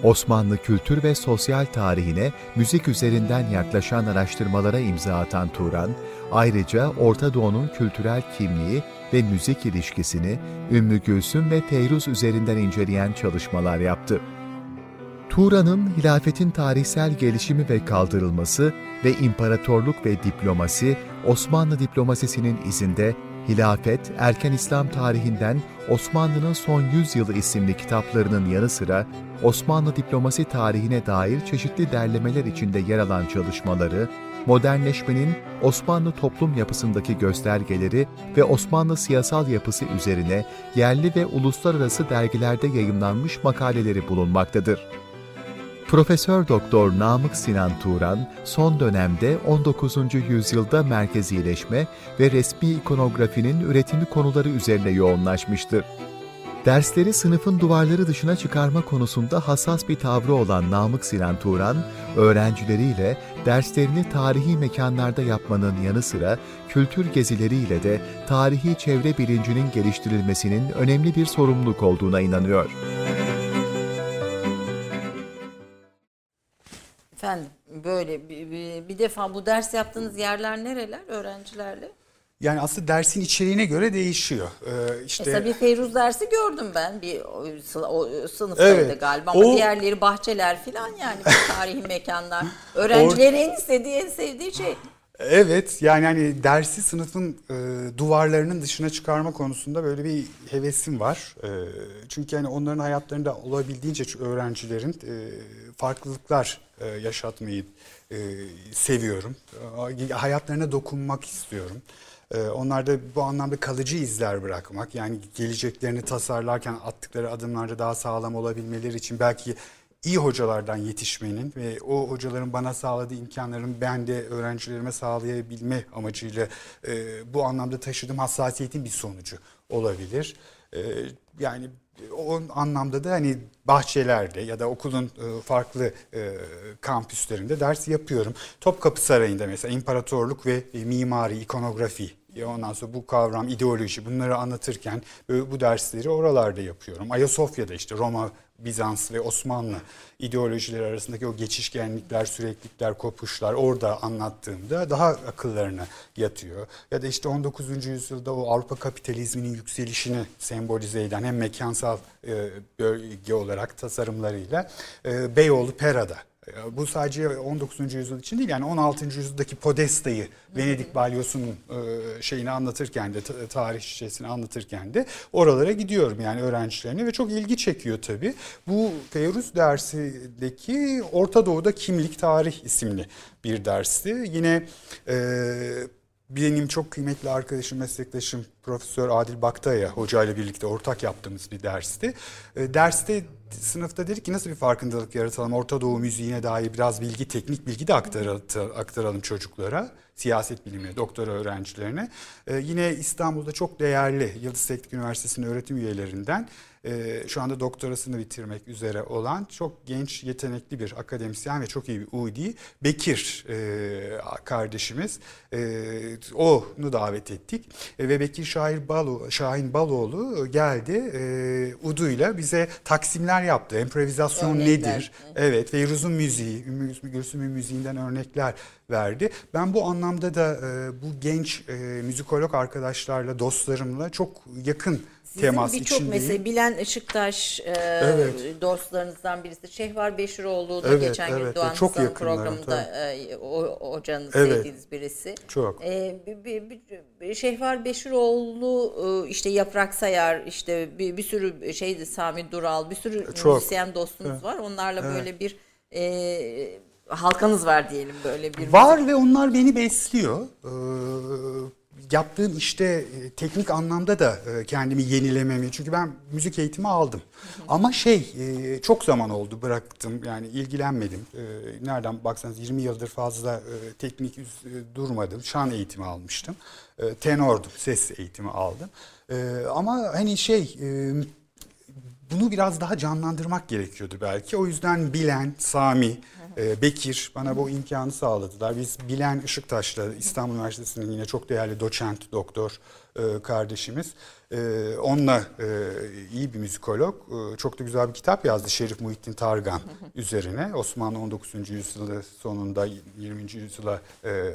Osmanlı kültür ve sosyal tarihine müzik üzerinden yaklaşan araştırmalara imza atan Turan, ayrıca Orta Doğu'nun kültürel kimliği ve müzik ilişkisini Ümmü Gülsüm ve Feyruz üzerinden inceleyen çalışmalar yaptı. Turan'ın hilafetin tarihsel gelişimi ve kaldırılması ve imparatorluk ve diplomasi, Osmanlı diplomasisinin izinde Hilafet, Erken İslam Tarihinden Osmanlı'nın Son Yüzyılı isimli kitaplarının yanı sıra Osmanlı diplomasi tarihine dair çeşitli derlemeler içinde yer alan çalışmaları, modernleşmenin Osmanlı toplum yapısındaki göstergeleri ve Osmanlı siyasal yapısı üzerine yerli ve uluslararası dergilerde yayımlanmış makaleleri bulunmaktadır. Profesör Doktor Namık Sinan Turan son dönemde 19. yüzyılda merkezileşme ve resmi ikonografinin üretimi konuları üzerine yoğunlaşmıştır. Dersleri sınıfın duvarları dışına çıkarma konusunda hassas bir tavrı olan Namık Sinan Turan, öğrencileriyle derslerini tarihi mekanlarda yapmanın yanı sıra kültür gezileriyle de tarihi çevre bilincinin geliştirilmesinin önemli bir sorumluluk olduğuna inanıyor. Efendim böyle bir, bir, bir defa bu ders yaptığınız yerler nereler öğrencilerle? Yani aslında dersin içeriğine göre değişiyor. Ee, işte Mesela bir Feyruz dersi gördüm ben bir o, o sınıftaydı Evet. galiba ama O- diğerleri bahçeler falan yani tarihi mekanlar. Öğrencilerin en istediği en sevdiği şey. Evet yani hani dersi sınıfın e, duvarlarının dışına çıkarma konusunda böyle bir hevesim var. E, çünkü yani onların hayatlarında olabildiğince öğrencilerin e, farklılıklar e, yaşatmayı e, seviyorum. E, hayatlarına dokunmak istiyorum. E, onlarda bu anlamda kalıcı izler bırakmak yani geleceklerini tasarlarken attıkları adımlarda daha sağlam olabilmeleri için belki iyi hocalardan yetişmenin ve o hocaların bana sağladığı imkanların ben de öğrencilerime sağlayabilme amacıyla e, bu anlamda taşıdığım hassasiyetin bir sonucu olabilir. E, yani o anlamda da hani bahçelerde ya da okulun e, farklı e, kampüslerinde ders yapıyorum. Topkapı Sarayı'nda mesela imparatorluk ve e, mimari, ikonografi Ondan sonra bu kavram, ideoloji bunları anlatırken bu dersleri oralarda yapıyorum. Ayasofya'da işte Roma, Bizans ve Osmanlı ideolojileri arasındaki o geçişkenlikler, süreklilikler, kopuşlar orada anlattığımda daha akıllarına yatıyor. Ya da işte 19. yüzyılda o Avrupa kapitalizminin yükselişini sembolize eden hem mekansal e, bölge olarak tasarımlarıyla e, Beyoğlu Pera'da bu sadece 19. yüzyıl için değil yani 16. yüzyıldaki Podesta'yı Venedik balyosunun e, şeyini anlatırken de ta- tarih şişesini anlatırken de oralara gidiyorum yani öğrencilerine ve çok ilgi çekiyor tabii. Bu Feyruz dersindeki Orta Doğu'da Kimlik Tarih isimli bir dersti. Yine e, benim çok kıymetli arkadaşım, meslektaşım Profesör Adil Baktaya hocayla birlikte ortak yaptığımız bir dersti. E, derste sınıfta dedik ki nasıl bir farkındalık yaratalım, Orta Doğu müziğine dair biraz bilgi, teknik bilgi de aktaralım, aktaralım çocuklara siyaset bilimi doktora öğrencilerine. Ee, yine İstanbul'da çok değerli Yıldız Teknik Üniversitesi'nin öğretim üyelerinden e, şu anda doktorasını bitirmek üzere olan çok genç, yetenekli bir akademisyen ve çok iyi bir Udi Bekir e, kardeşimiz. E, onu davet ettik e, ve Bekir Şahin, Balo, Şahin Baloğlu geldi e, Udu'yla bize taksimler yaptı. Emprovizasyon Örnekler. nedir? Evet, Feyruz'un müziği, Gülsüm'ün müziğinden örnekler verdi. Ben bu anlamda da e, bu genç e, müzikolog arkadaşlarla, dostlarımla çok yakın Sizin temas birçok içindeyim. mesela Bilen Işıktaş e, Evet. dostlarınızdan birisi. Şehvar Beşiroğlu da Evet, geçen gün evet, Doğan çok programında e, o, hocanız Evet. sevdiğiniz birisi. Çok. E, bir, bir, bir- Şehvar Beşiroğlu e, işte Yaprak Sayar işte bir, bir sürü şeydi Sami Dural bir sürü Çok. müzisyen dostunuz var. Onlarla böyle bir e, halkanız var diyelim böyle bir Var ve onlar beni besliyor. Ee, yaptığım işte e, teknik anlamda da e, kendimi yenilememi. Çünkü ben müzik eğitimi aldım. Ama şey e, çok zaman oldu bıraktım. Yani ilgilenmedim. Nereden baksanız 20 yıldır fazla teknik durmadım. Şan eğitimi almıştım. Tenordum. Ses eğitimi aldım. Ama hani şey bunu biraz daha canlandırmak gerekiyordu belki. O yüzden Bilen, Sami, e, Bekir bana bu imkanı sağladılar. Biz Bilen Işıktaş'la İstanbul Üniversitesi'nin yine çok değerli doçent, doktor e, kardeşimiz. E, onunla e, iyi bir müzikolog. E, çok da güzel bir kitap yazdı Şerif Muhittin Targan üzerine. Osmanlı 19. yüzyılı sonunda 20. yüzyıla e,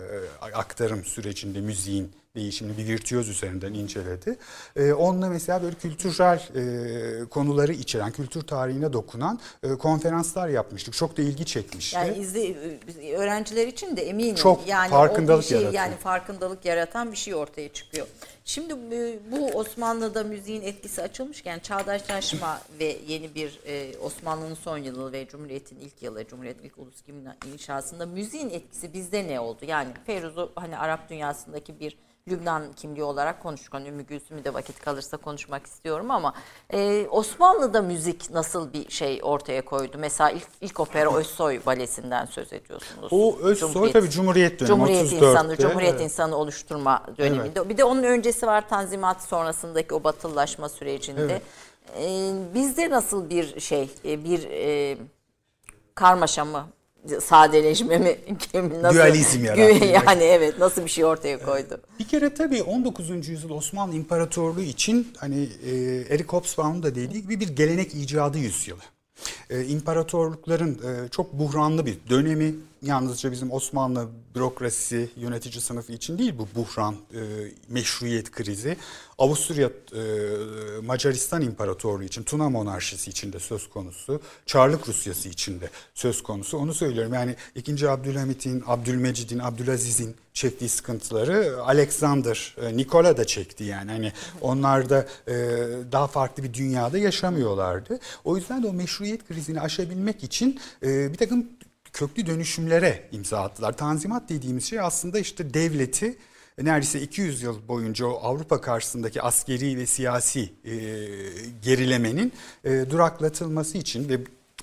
aktarım sürecinde müziğin değişimini bir virtüöz üzerinden inceledi. Ee, onunla mesela böyle kültürel e, konuları içeren, kültür tarihine dokunan e, konferanslar yapmıştık. Çok da ilgi çekmişti. Yani izle, öğrenciler için de eminim. Çok yani farkındalık şey, yaratıyor. Yani farkındalık yaratan bir şey ortaya çıkıyor. Şimdi e, bu Osmanlı'da müziğin etkisi açılmışken çağdaşlaşma ve yeni bir e, Osmanlı'nın son yılı ve Cumhuriyet'in ilk yılı, Cumhuriyet'in ilk ulus kimliği inşasında müziğin etkisi bizde ne oldu? Yani Feruz'u hani Arap dünyasındaki bir Lübnan kimliği olarak konuştuk. Hani Ümmü Gülsüm'ü de vakit kalırsa konuşmak istiyorum ama e, Osmanlı'da müzik nasıl bir şey ortaya koydu? Mesela ilk, ilk opera Özsoy balesinden söz ediyorsunuz. O Özsoy tabii Cumhuriyet dönemi, Cumhuriyet 34'te, insanı, Cumhuriyet evet. insanı oluşturma döneminde. Bir de onun öncesi var Tanzimat sonrasındaki o batılılaşma sürecinde. Evet. E, bizde nasıl bir şey, e, bir e, karmaşa mı? Sadeleşme mi? Nasıl, Dualizm yarattı. Yani evet nasıl bir şey ortaya koydu? Bir kere tabii 19. yüzyıl Osmanlı İmparatorluğu için hani e, Eric Hobsbawm'ın da dediği gibi bir gelenek icadı yüzyılı. E, imparatorlukların e, çok buhranlı bir dönemi. Yalnızca bizim Osmanlı bürokrasisi, yönetici sınıfı için değil bu buhran, e, meşruiyet krizi. Avusturya, e, Macaristan İmparatorluğu için, Tuna Monarşisi için de söz konusu. Çarlık Rusyası için de söz konusu. Onu söylüyorum yani 2. Abdülhamit'in, Abdülmecid'in, Abdülaziz'in çektiği sıkıntıları Alexander, e, Nikola da çekti yani. Hani onlar da e, daha farklı bir dünyada yaşamıyorlardı. O yüzden de o meşruiyet krizini aşabilmek için e, bir takım köklü dönüşümlere imza attılar. Tanzimat dediğimiz şey aslında işte devleti neredeyse 200 yıl boyunca Avrupa karşısındaki askeri ve siyasi e, gerilemenin e, duraklatılması için ve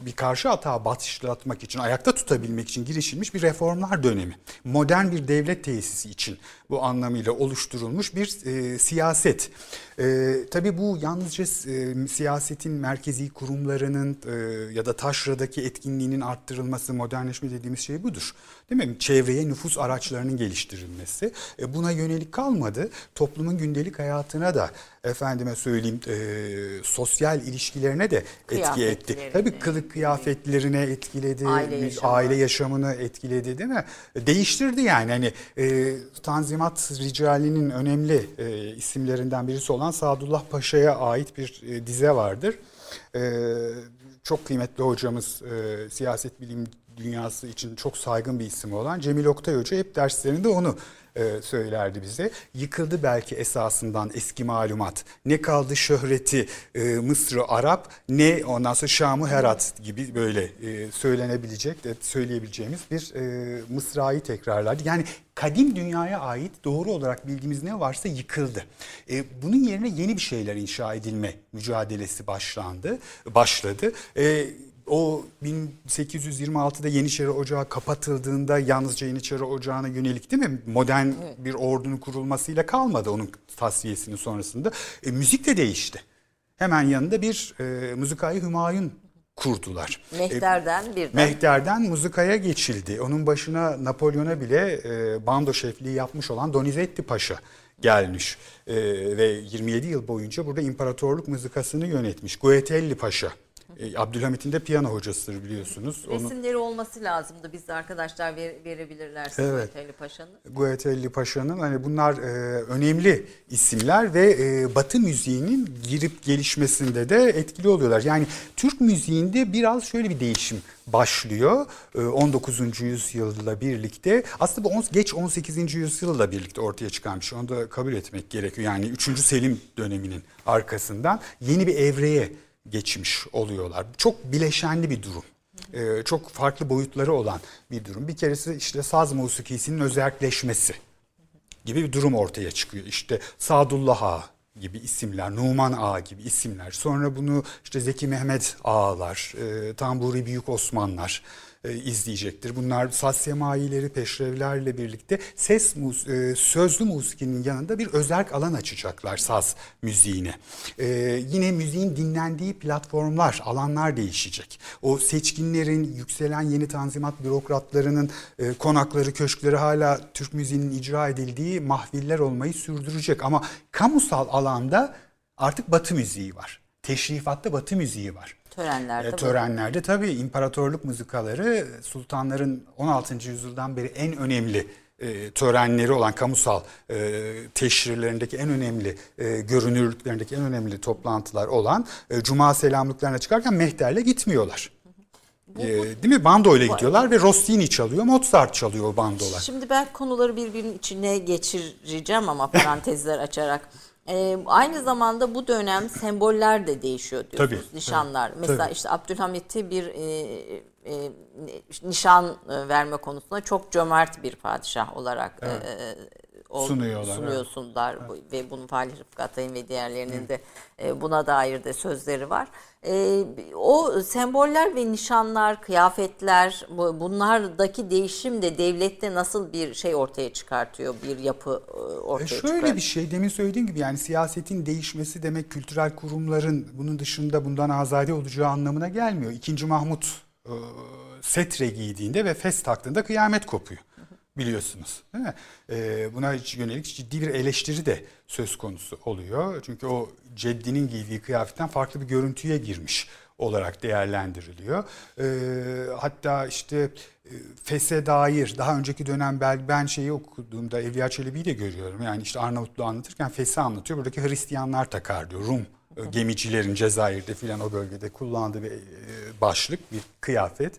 bir karşı atağı batışlatmak için, ayakta tutabilmek için girişilmiş bir reformlar dönemi. Modern bir devlet tesisi için bu anlamıyla oluşturulmuş bir e, siyaset. E, tabii bu yalnızca e, siyasetin merkezi kurumlarının e, ya da taşradaki etkinliğinin arttırılması, modernleşme dediğimiz şey budur. Değil mi? Çevreye nüfus araçlarının geliştirilmesi. E, buna yönelik kalmadı. Toplumun gündelik hayatına da efendime söyleyeyim e, sosyal ilişkilerine de etki etti. Tabii kılık kıyafetlerine etkiledi, Aile yaşamı. aile yaşamını etkiledi değil mi? Değiştirdi yani hani e, Tanzimat Ricali'nin önemli e, isimlerinden birisi olan Sadullah Paşa'ya ait bir e, dize vardır. E, çok kıymetli hocamız e, siyaset bilim dünyası için çok saygın bir isim olan Cemil Oktay Hoca hep derslerinde onu e, söylerdi bize. Yıkıldı belki esasından eski malumat. Ne kaldı şöhreti e, Mısır'ı Arap ne ondan sonra Şam'ı Herat gibi böyle e, söylenebilecek, de söyleyebileceğimiz bir e, mısrayı tekrarlardı. Yani kadim dünyaya ait doğru olarak bildiğimiz ne varsa yıkıldı. E, bunun yerine yeni bir şeyler inşa edilme mücadelesi başlandı, başladı. E, o 1826'da Yeniçeri Ocağı kapatıldığında yalnızca Yeniçeri Ocağı'na yönelik değil mi? Modern bir ordunun kurulmasıyla kalmadı onun tasfiyesinin sonrasında. E, müzik de değişti. Hemen yanında bir e, müzikayı Hümayun kurdular. E, Mehter'den birden. Mehter'den muzikaya geçildi. Onun başına Napolyon'a bile e, bando şefliği yapmış olan Donizetti Paşa gelmiş. E, ve 27 yıl boyunca burada imparatorluk mızıkasını yönetmiş. Guetelli Paşa. E, Abdülhamit'in de piyano hocasıdır biliyorsunuz. Onu, Resimleri olması lazımdı. Biz de arkadaşlar ver, verebilirlerse Evet. evet. Paşa'nın. Guetelli Paşa'nın hani bunlar e, önemli isimler ve e, Batı müziğinin girip gelişmesinde de etkili oluyorlar. Yani Türk müziğinde biraz şöyle bir değişim başlıyor e, 19. yüzyılla birlikte. Aslında bu geç 18. yüzyılla birlikte ortaya çıkan bir şey. Onu da kabul etmek gerekiyor. Yani 3. Selim döneminin arkasından yeni bir evreye geçmiş oluyorlar. Çok bileşenli bir durum. Ee, çok farklı boyutları olan bir durum. Bir keresi işte saz musikisinin özelleşmesi gibi bir durum ortaya çıkıyor. İşte Sadullah Ağa gibi isimler, Numan Ağa gibi isimler. Sonra bunu işte Zeki Mehmet Ağalar, e, Tamburi Büyük Osmanlar e, izleyecektir. Bunlar saz semayileri, peşrevlerle birlikte ses mus- e, sözlü musikinin yanında bir özerk alan açacaklar saz müziğine. E, yine müziğin dinlendiği platformlar, alanlar değişecek. O seçkinlerin, yükselen yeni tanzimat bürokratlarının konakları, köşkleri hala Türk müziğinin icra edildiği mahviller olmayı sürdürecek. Ama kamusal alanda artık batı müziği var. Teşrifatta batı müziği var. Törenlerde. E, bu. törenlerde tabii imparatorluk mızıkaları sultanların 16. yüzyıldan beri en önemli e, törenleri olan kamusal e, teşrirlerindeki en önemli e, görünürlüklerindeki en önemli toplantılar olan e, cuma selamlıklarına çıkarken mehterle gitmiyorlar. E, değil mi? Bando ile gidiyorlar ve Rossini çalıyor, Mozart çalıyor bandolar. Şimdi ben konuları birbirinin içine geçireceğim ama parantezler açarak. Ee, aynı zamanda bu dönem semboller de değişiyor diyorsunuz. Tabii, Nişanlar. tabii, Mesela tabii. işte Abdülhamit'i bir e, e, nişan e, verme konusunda çok cömert bir padişah olarak e, e, ol- Sunuyorlar, sunuyorsunlar Bu- ve bunun Falih Rıfkı Atay'ın ve diğerlerinin de e, buna dair de sözleri var. E, o semboller ve nişanlar, kıyafetler bu- bunlardaki değişim de devlette nasıl bir şey ortaya çıkartıyor, bir yapı e, ortaya E şöyle çıkartıyor? bir şey demin söylediğim gibi yani siyasetin değişmesi demek kültürel kurumların bunun dışında bundan azade olacağı anlamına gelmiyor. İkinci Mahmut e, setre giydiğinde ve fes taktığında kıyamet kopuyor biliyorsunuz. Değil mi? E, buna yönelik ciddi bir eleştiri de söz konusu oluyor. Çünkü o ceddinin giydiği kıyafetten farklı bir görüntüye girmiş olarak değerlendiriliyor. E, hatta işte e, Fes'e dair daha önceki dönem bel- ben şeyi okuduğumda Evliya Çelebi'yi de görüyorum. Yani işte Arnavutluğu anlatırken Fes'i anlatıyor. Buradaki Hristiyanlar takar diyor. Rum e, gemicilerin Cezayir'de filan o bölgede kullandığı bir e, başlık, bir kıyafet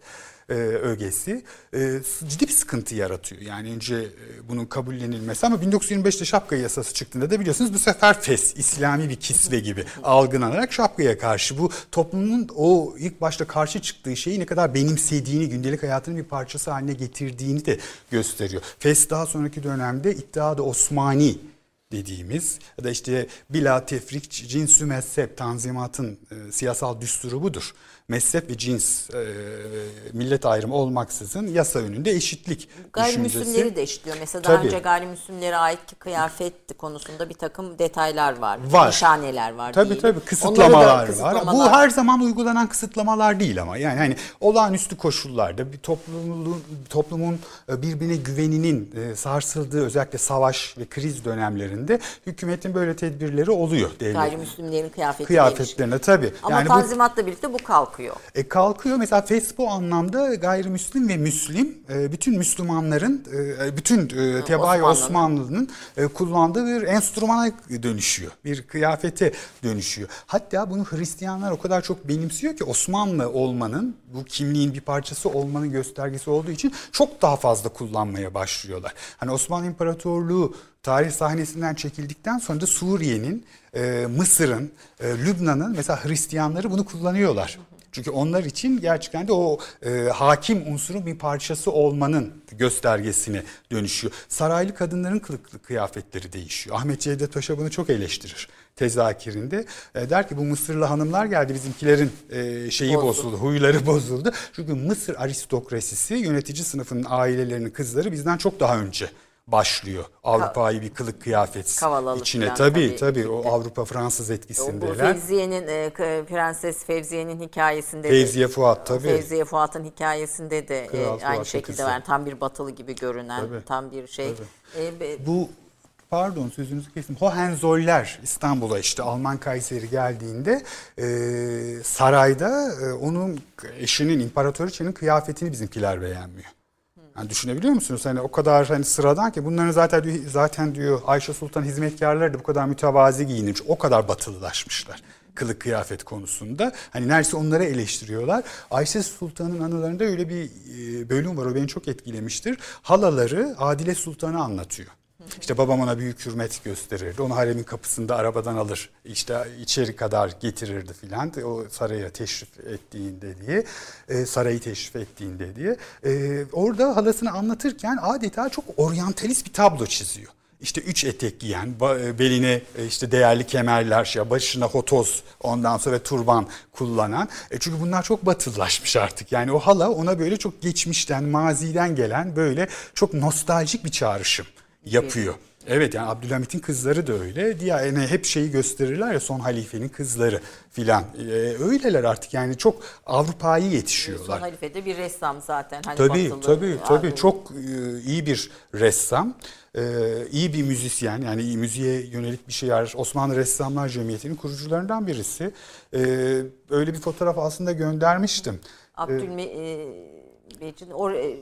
e, ögesi e, ciddi bir sıkıntı yaratıyor. Yani önce e, bunun kabullenilmesi ama 1925'te şapka yasası çıktığında da biliyorsunuz bu sefer fes, İslami bir kisve gibi algılanarak şapkaya karşı bu toplumun o ilk başta karşı çıktığı şeyi ne kadar benimsediğini, gündelik hayatının bir parçası haline getirdiğini de gösteriyor. Fes daha sonraki dönemde İttihat-ı Osmani dediğimiz ya da işte bila tefrik cinsü mezhep tanzimatın e, siyasal düsturu budur. Mezhep ve cins e, millet ayrımı olmaksızın yasa önünde eşitlik Gayrimüslimleri düşüncesi. de eşitliyor. Mesela daha Tabii. önce gayrimüslimlere ait kıyafet konusunda bir takım detaylar var. Var. Nişaneler var. Tabii diyelim. tabii da kısıtlamalar var. kısıtlamalar- Bu her zaman uygulanan kısıtlamalar değil ama yani hani olağanüstü koşullarda bir toplumun toplumun e, birbirine güveninin e, sarsıldığı özellikle savaş ve kriz dönemlerinde hükümetin böyle tedbirleri oluyor. Devlet. Gayrimüslimlerin kıyafeti Kıyafetlerine tabii. Ama yani bu Tanzimat'la birlikte bu kalkıyor. e, kalkıyor. Mesela FES bu anlamda gayrimüslim ve müslim e, bütün Müslümanların, e, bütün e, Osmanlı'nın. Osmanlı'nın e, kullandığı bir enstrümana dönüşüyor. Bir kıyafete dönüşüyor. Hatta bunu Hristiyanlar o kadar çok benimsiyor ki Osmanlı olmanın, bu kimliğin bir parçası olmanın göstergesi olduğu için çok daha fazla kullanmaya başlıyorlar. Hani Osmanlı İmparatorluğu tarih sahnesinden çekildikten sonra da Suriye'nin, e, Mısır'ın, e, Lübnan'ın mesela Hristiyanları bunu kullanıyorlar. Çünkü onlar için gerçekten de o e, hakim unsurun bir parçası olmanın göstergesine dönüşüyor. Saraylı kadınların kılıklı kıyafetleri değişiyor. Ahmet Cevdet Paşa bunu çok eleştirir tezakirinde. E, der ki bu Mısırlı hanımlar geldi bizimkilerin e, şeyi Bozdu. bozuldu, huyları bozuldu. Çünkü Mısır aristokrasisi yönetici sınıfının ailelerinin kızları bizden çok daha önce başlıyor. Avrupa'yı bir kılık kıyafet Kavalalı içine. falan tabii tabii. tabii o Avrupa Fransız O etkisindeler. Fevziye'nin, e, Prenses Fevziye'nin hikayesinde de- Fevziye Fuat tabii. Fevziye Fuat'ın hikayesinde de e, aynı şekilde kızı. var. Tam bir batılı gibi görünen, Tabii. tam bir şey. E, be- Bu pardon sözünüzü kestim. Hohenzoller İstanbul'a işte Alman Kayseri geldiğinde e, sarayda e, onun eşinin imparatoriçenin kıyafetini bizimkiler beğenmiyor. Yani düşünebiliyor musunuz? Hani o kadar hani sıradan ki bunların zaten diyor, zaten diyor Ayşe Sultan hizmetkarları da bu kadar mütevazi giyinmiş. O kadar batılılaşmışlar kılık kıyafet konusunda. Hani neredeyse onları eleştiriyorlar. Ayşe Sultan'ın anılarında öyle bir e, bölüm var. O beni çok etkilemiştir. Halaları Adile Sultan'ı anlatıyor. İşte babam ona büyük hürmet gösterirdi. Onu haremin kapısında arabadan alır. İşte içeri kadar getirirdi filan. O saraya teşrif ettiğinde diye. e, sarayı teşrif ettiğinde diye. E, orada halasını anlatırken adeta çok oryantalist bir tablo çiziyor. İşte üç etek giyen, e, beline e, işte değerli kemerler, şey, başına hotoz, ondan sonra turban kullanan. E çünkü bunlar çok batılılaşmış artık. Yani o hala ona böyle çok geçmişten, maziden gelen böyle çok nostaljik bir çağrışım yapıyor. Evet yani Abdülhamit'in kızları da öyle. Diğer yani hep şeyi gösterirler ya son halifenin kızları filan. E, öyleler artık yani çok Avrupa'yı Son yetişiyorlar. halife de bir ressam zaten. Hani Tabii batılı, tabii tabii abi, çok e, iyi bir ressam, e, iyi bir müzisyen yani iyi müziğe yönelik bir şey yer. Osmanlı Ressamlar Cemiyeti'nin kurucularından birisi. E, öyle bir fotoğraf aslında göndermiştim. Abdülme e, Beyciğin or- e,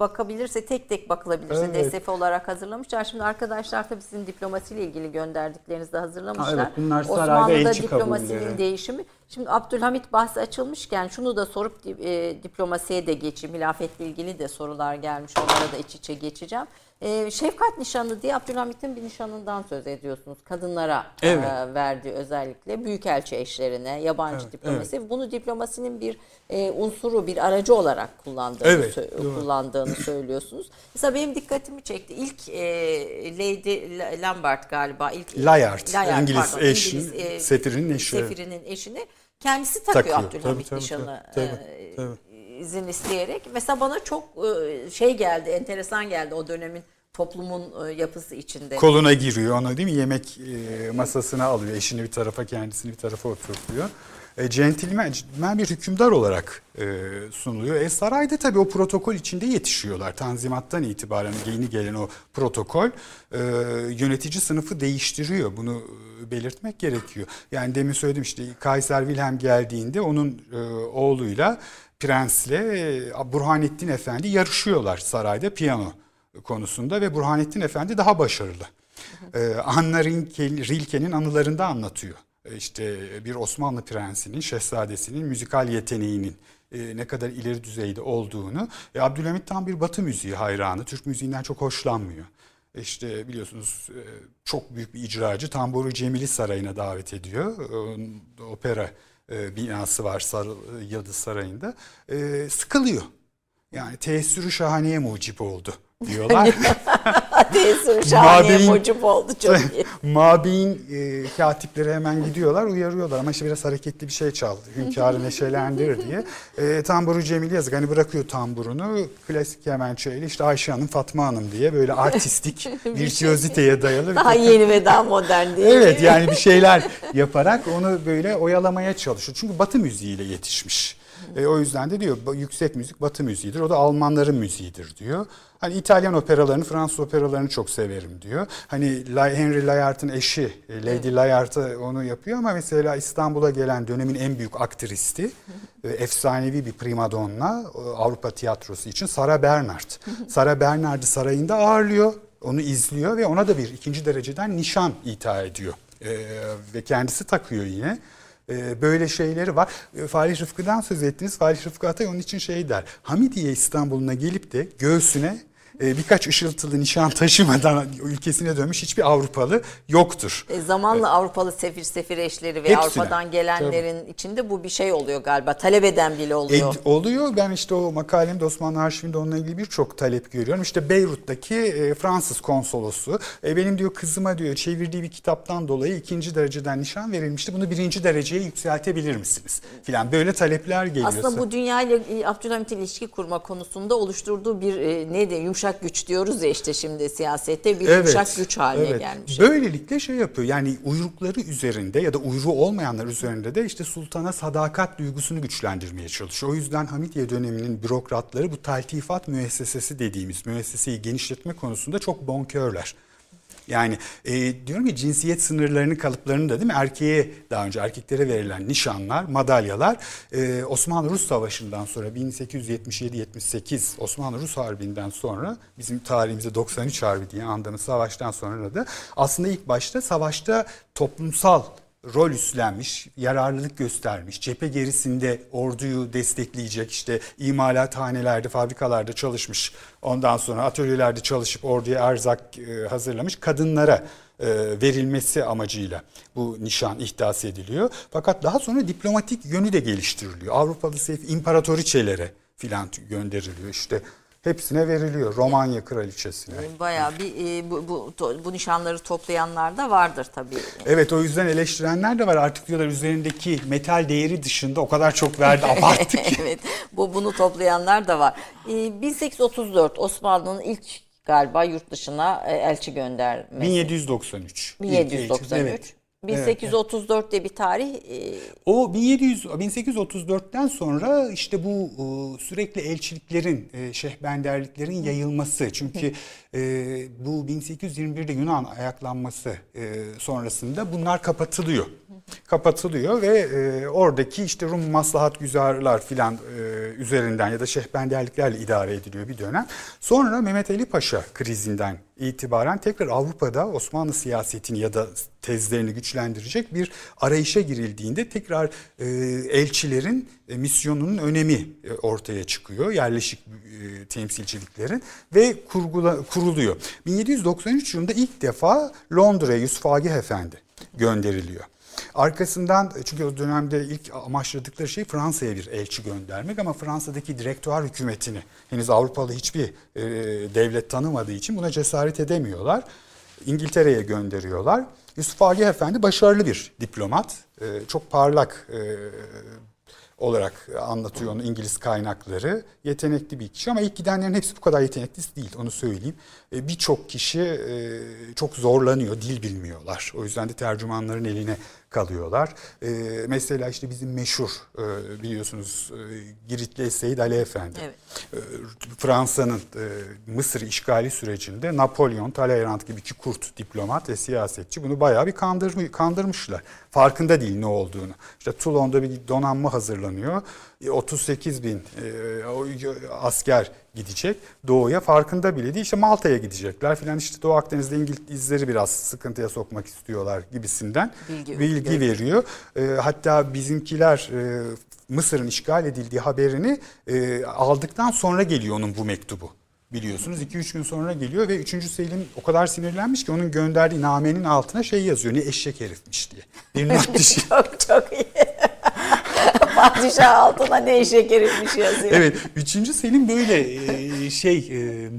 bakabilirse tek tek bakılabilirse Evet. DSF olarak hazırlamışlar. Şimdi arkadaşlar tabii sizin diplomasiyle ilgili gönderdiklerinizi de hazırlamışlar. Ha, evet, bunlar Osmanlı'da diplomasinin değişimi. Şimdi Abdülhamit bahsi açılmışken şunu da sorup e, diplomasiye de geçeyim. Hilafetle ilgili de sorular gelmiş. Onlara da iç içe geçeceğim. E, şefkat nişanı diye Abdülhamit'in bir nişanından söz ediyorsunuz. Kadınlara e, Evet. verdiği özellikle büyükelçi eşlerine, yabancı diplomasi. Bunu diplomasinin bir e, unsuru, bir aracı olarak kullandığını, Evet, sö- doğru. kullandığını söylüyorsunuz. Mesela benim dikkatimi çekti. İlk e, Lady La- Lambert galiba. ilk Layard, Layard, İngiliz pardon, eşi, İngiliz, e, Sefir'in eşi. Sefirinin eşini kendisi takıyor, Takıyor. Abdülhamit Tabii, tabii, nişanı. tabii, e, tabii. izin isteyerek. Mesela bana çok e, şey geldi, enteresan geldi o dönemin toplumun e, yapısı içinde. Koluna giriyor onu değil mi? Yemek e, masasına alıyor. Eşini bir tarafa kendisini bir tarafa oturtuyor. E, centilmen, centilmen bir hükümdar olarak e, sunuluyor. E, sarayda tabii o protokol içinde yetişiyorlar. Tanzimattan itibaren yeni gelen o protokol e, yönetici sınıfı değiştiriyor. Bunu e, belirtmek gerekiyor. Yani demin söyledim işte Kaiser Wilhelm geldiğinde onun e, oğluyla prensle Burhanettin Efendi yarışıyorlar sarayda piyano konusunda ve Burhanettin Efendi daha başarılı. Ee, Anna Rilke- Rilke'nin anılarında anlatıyor. Ee, İşte bir Osmanlı prensinin, şehzadesinin müzikal yeteneğinin e, ne kadar ileri düzeyde olduğunu. E, Abdülhamit tam bir Batı müziği hayranı. Türk müziğinden çok hoşlanmıyor. E, İşte biliyorsunuz e, çok büyük bir icracı Tamburu Cemili Sarayı'na davet ediyor. E, Opera e, binası var Sarı, Yıldız Sarayı'nda. Sıkılıyor. Yani teessürü şahaneye mucip oldu diyorlar. Tesir şahane mucip oldu çok iyi. Mabeyin e, katipleri hemen gidiyorlar uyarıyorlar ama işte biraz hareketli bir şey çal. Hünkârı neşelendir diye. E, tamburu Cemil yazık hani bırakıyor tamburunu klasik kemençeyle işte Ayşe Hanım Fatma Hanım diye böyle artistik virtüöziteye dayalı. bir Daha yeni ve daha modern değil Evet yani bir şeyler yaparak onu böyle oyalamaya çalışıyor. Çünkü Batı müziğiyle yetişmiş. E, o yüzden de diyor "Bu yüksek müzik Batı müziğidir. O da Almanların müziğidir diyor. Hani İtalyan operalarını, Fransız operalarını çok severim diyor. Hani Henry Layard'ın eşi e, Lady Layard onu yapıyor ama mesela İstanbul'a gelen dönemin en büyük aktristi, e, efsanevi bir primadonna e, Avrupa tiyatrosu için Sara Bernard. Sara Bernard'ı sarayında ağırlıyor, onu izliyor ve ona da bir ikinci dereceden nişan ithal ediyor. E, ve kendisi takıyor yine. E, böyle şeyleri var. E, Falih Rıfkı'dan söz ettiniz. Falih Rıfkı Atay onun için şey der. Hamidiye İstanbul'una gelip de göğsüne e, birkaç ışıltılı nişan taşımadan ülkesine dönmüş hiçbir Avrupalı yoktur. E, zamanla Avrupalı sefir sefir eşleri ve Hepsine. Avrupa'dan gelenlerin içinde bu bir şey oluyor galiba. Talep eden bile oluyor. Ed- oluyor. Ben işte o makalemde Osmanlı arşivinde onunla ilgili birçok talep görüyorum. İşte Beyrut'taki e, Fransız konsolosu e, benim diyor kızıma diyor çevirdiği bir kitaptan dolayı ikinci dereceden nişan verilmişti. Bunu birinci dereceye yükseltebilir misiniz? Filan böyle talepler geliyor. Aslında bu dünya ile e, Abdülhamit'in ilişki kurma konusunda oluşturduğu bir e, ne de yumuşak güç diyoruz ya işte şimdi siyasette bir yumuşak güç haline evet. gelmiş. Böylelikle şey yapıyor yani uyrukları üzerinde ya da uyruğu olmayanlar üzerinde de işte sultana sadakat duygusunu güçlendirmeye çalışıyor. O yüzden Hamidiye döneminin bürokratları bu taltifat müessesesi dediğimiz müesseseyi genişletme konusunda çok bonkörler. Yani e, diyorum ya cinsiyet sınırlarını kalıplarını da değil mi? Erkeğe daha önce erkeklere verilen nişanlar, madalyalar e, Osmanlı-Rus Savaşı'ndan sonra 1877-78 Osmanlı-Rus Harbi'nden sonra bizim tarihimizde 93 Harbi diye andığımız savaştan sonra da aslında ilk başta savaşta toplumsal rol üstlenmiş, yararlılık göstermiş, cephe gerisinde orduyu destekleyecek işte imalathanelerde, fabrikalarda çalışmış, ondan sonra atölyelerde çalışıp orduya erzak e, hazırlamış kadınlara e, verilmesi amacıyla bu nişan ihdas ediliyor. Fakat daha sonra diplomatik yönü de geliştiriliyor. Avrupalı seyf imparatoriçelere filan gönderiliyor işte. Hepsine veriliyor. Romanya kraliçesine. Bayağı bir e, bu, bu, bu nişanları toplayanlar da vardır tabii. Evet o yüzden eleştirenler de var. Artık diyorlar üzerindeki metal değeri dışında o kadar çok verdi abarttı ki. evet. Bu bunu toplayanlar da var. E, 1834 Osmanlı'nın ilk galiba yurt dışına e, elçi göndermesi. 1793. İlk 1793. elçi- Evet. 1834 diye bir tarih e, O 1700 1834'ten sonra işte bu e, sürekli elçiliklerin, e, şehbenderliklerin yayılması. Çünkü bu 1821'de Yunan ayaklanması sonrasında bunlar kapatılıyor. Kapatılıyor ve oradaki işte Rum maslahat güzarlar filan üzerinden ya da şehbenderliklerle idare ediliyor bir dönem. Sonra Mehmet Ali Paşa krizinden itibaren tekrar Avrupa'da Osmanlı siyasetini ya da tezlerini güçlendirecek bir arayışa girildiğinde tekrar e, elçilerin e, misyonunun önemi e, ortaya çıkıyor. Yerleşik e, temsilciliklerin ve kurgula, kuruluyor. 1793 yılında ilk defa Londra'ya Yusuf Agah Efendi gönderiliyor. Arkasından çünkü o dönemde ilk amaçladıkları şey Fransa'ya bir elçi göndermek ama Fransa'daki direktör hükümetini henüz Avrupalı hiçbir e, devlet tanımadığı için buna cesaret edemiyorlar. İngiltere'ye gönderiyorlar. Yusuf Agah Efendi başarılı bir diplomat. E, çok parlak e, olarak anlatıyor onu İngiliz kaynakları. Yetenekli bir kişi ama ilk gidenlerin hepsi bu kadar yetenekli değil onu söyleyeyim. E, Birçok kişi e, çok zorlanıyor, dil bilmiyorlar. O yüzden de tercümanların eline kalıyorlar. E, mesela işte bizim meşhur e, biliyorsunuz e, Giritli Seyit Ali Efendi. Evet. E, Fransa'nın e, Mısır işgali sürecinde Napolyon, Talleyrand gibi iki kurt diplomat ve siyasetçi bunu bayağı bir kandırmış, kandırmışlar. Farkında değil ne olduğunu. İşte Toulon'da bir donanma hazırlanıyor. E, 38 bin e, asker gidecek doğuya farkında bile değil. İşte Malta'ya gidecekler filan işte Doğu Akdeniz'de İngilizleri biraz sıkıntıya sokmak istiyorlar gibisinden Bilgi- bilgi veriyor. E, hatta bizimkiler e, Mısır'ın işgal edildiği haberini e, aldıktan sonra geliyor onun bu mektubu. Biliyorsunuz 2-3 gün sonra geliyor ve 3. Selim o kadar sinirlenmiş ki onun gönderdiği namenin altına şey yazıyor. Ne eşek herifmiş diye. Bir not dışı. çok çok iyi. Padişah altına ne eşek herifmiş yazıyor. evet. 3. Selim böyle e, şey e,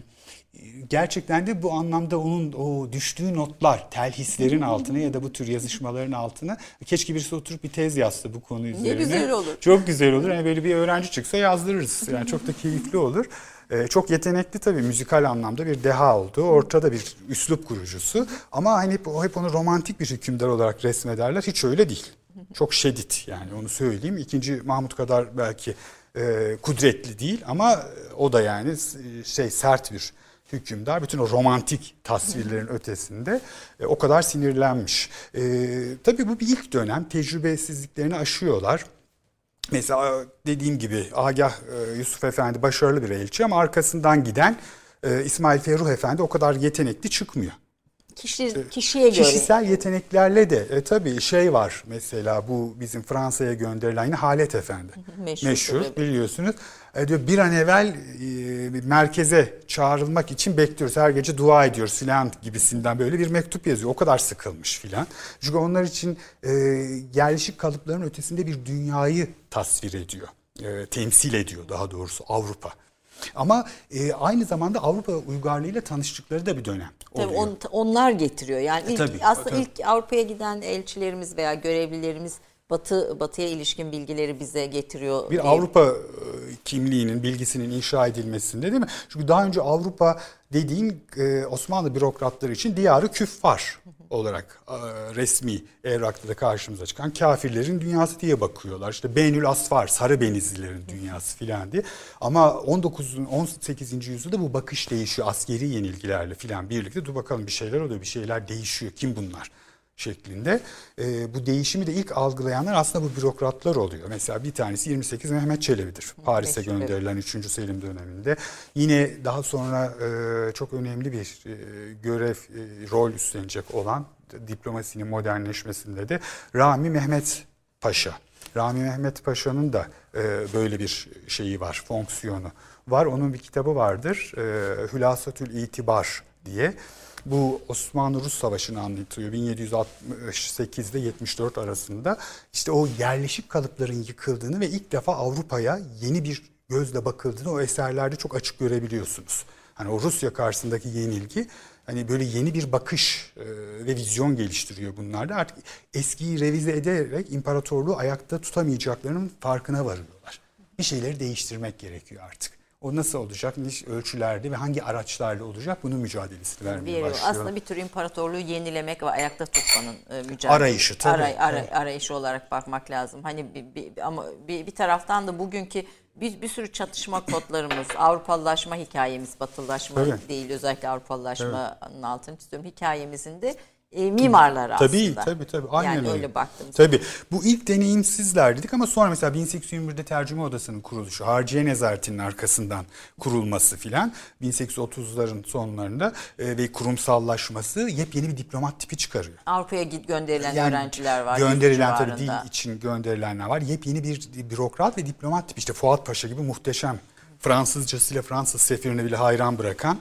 gerçekten de bu anlamda onun o düştüğü notlar telhislerin altına ya da bu tür yazışmaların altına keşke birisi oturup bir tez yazsa bu konu üzerine. güzel olur. Çok güzel olur. Yani böyle bir öğrenci çıksa yazdırırız. Yani çok da keyifli olur. Ee, çok yetenekli tabii müzikal anlamda bir deha oldu. Ortada bir üslup kurucusu. Ama hani hep, hep onu romantik bir hükümdar olarak resmederler. Hiç öyle değil. Çok şiddet yani onu söyleyeyim. İkinci Mahmut kadar belki e, kudretli değil ama o da yani e, şey sert bir hükümdar. Bütün o romantik tasvirlerin ötesinde e, o kadar sinirlenmiş. E, tabii bu bir ilk dönem. Tecrübesizliklerini aşıyorlar. Mesela dediğim gibi Agah e, Yusuf Efendi başarılı bir elçi ama arkasından giden e, İsmail Ferruh Efendi o kadar yetenekli çıkmıyor. Kişi, kişiye göre. Kişisel yeteneklerle de e, tabii şey var mesela bu bizim Fransa'ya gönderilen yine Halet Efendi. Meşhur Meşhur, tabii. biliyorsunuz. E, diyor bir an evvel e, merkeze çağrılmak için bekliyoruz. Her gece dua ediyoruz filan gibisinden böyle bir mektup yazıyor. O kadar sıkılmış filan. Çünkü onlar için e, yerleşik kalıpların ötesinde bir dünyayı tasvir ediyor. E, temsil ediyor daha doğrusu Avrupa. Ama e, aynı zamanda Avrupa uygarlığıyla tanıştıkları da bir dönem oluyor. Tabii on- onlar getiriyor. Yani ilk, tabii, aslında tabii. ilk Avrupa'ya giden elçilerimiz veya görevlilerimiz Batı Batı'ya ilişkin bilgileri bize getiriyor. bir diye- Avrupa e, kimliğinin, bilgisinin inşa edilmesinde değil mi? Çünkü daha önce Avrupa dediğin e, Osmanlı bürokratları için diyarı küffar olarak e, resmi evrakta da karşımıza çıkan kafirlerin dünyası diye bakıyorlar. İşte Beynül Asfar, Sarı Benizlilerin dünyası filan diye. Ama 19. 18. yüzyılda bu bakış değişiyor. Askeri yenilgilerle filan birlikte. Dur bakalım bir şeyler oluyor, bir şeyler değişiyor. Kim bunlar? Şeklinde. E, bu değişimi de ilk algılayanlar aslında bu bürokratlar oluyor. Mesela bir tanesi 28 Mehmet Çelebi'dir. Paris'e gönderilen 3. Selim döneminde. Yine daha sonra e, çok önemli bir e, görev, e, rol üstlenecek olan diplomasinin modernleşmesinde de Rami Mehmet Paşa. Rami Mehmet Paşa'nın da e, böyle bir şeyi var, fonksiyonu var. Onun bir kitabı vardır. E, Hülasatül İtibar diye. Bu Osmanlı-Rus Savaşı'nı anlatıyor. 1768 ile 74 arasında işte o yerleşik kalıpların yıkıldığını ve ilk defa Avrupa'ya yeni bir gözle bakıldığını o eserlerde çok açık görebiliyorsunuz. Hani o Rusya karşısındaki yenilgi hani böyle yeni bir bakış e, ve vizyon geliştiriyor bunlarda. Artık eskiyi revize ederek imparatorluğu ayakta tutamayacaklarının farkına varıyorlar. Bir şeyleri değiştirmek gerekiyor artık. O nasıl olacak, ne ölçülerde ve hangi araçlarla olacak bunun mücadelesini vermeye veriyor. başlıyor. Aslında bir tür imparatorluğu yenilemek ve ayakta tutmanın e, mücadelesi. Arayışı, tabii, Aray- aray- tabii. arayışı olarak bakmak lazım. Hani bir, bir- ama bir, bir taraftan da bugünkü bir, bir sürü çatışma kodlarımız, Avrupalılaşma hikayemiz, Batılılaşma Tabii. değil özellikle Avrupalılaşmanın altını çiziyorum. Hikayemizin de e, mimarları Tabii aslında. tabii tabii aynen yani öyle. öyle baktığımız Tabii bu ilk deneyimsizler dedik ama sonra mesela 1821'de tercüme odasının kuruluşu, Harciye Nezaretinin arkasından kurulması filan 1830'ların sonlarında e, ve kurumsallaşması yepyeni bir diplomat tipi çıkarıyor. Avrupa'ya git gönderilen Yani öğrenciler var. Gönderilen tabii dil için gönderilenler var. Yepyeni bir bürokrat ve diplomat tipi. İşte Fuat Paşa gibi muhteşem. Fransızcasıyla Fransız sefirini bile hayran bırakan.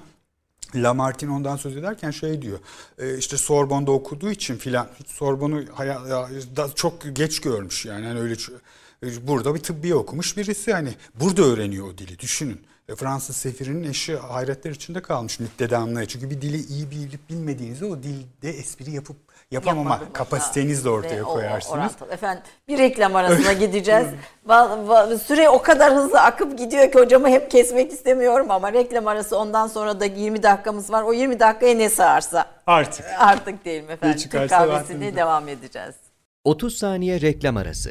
Lamartine ondan söz ederken şey diyor. e, işte Sorbon'da okuduğu için filan Sorbon'u çok geç görmüş yani. yani öyle burada bir tıbbiye okumuş birisi hani burada öğreniyor o dili düşünün. E, Fransız sefirinin eşi hayretler içinde kalmış müptedanlığı. Çünkü bir dili iyi bilip bilmediğinizde o dilde espri yapıp yapamama Yapmadım. kapasitenizi de ortaya Ve o- o koyarsınız. orantılı. Efendim bir reklam arasına gideceğiz. Süre o kadar hızlı akıp gidiyor ki hocamı hep kesmek istemiyorum ama reklam arası ondan sonra da 20 dakikamız var. O 20 dakikaya ne sığarsa Artık. artık değil mi efendim? Türk kahvesine devam edeceğiz. 30 saniye reklam arası.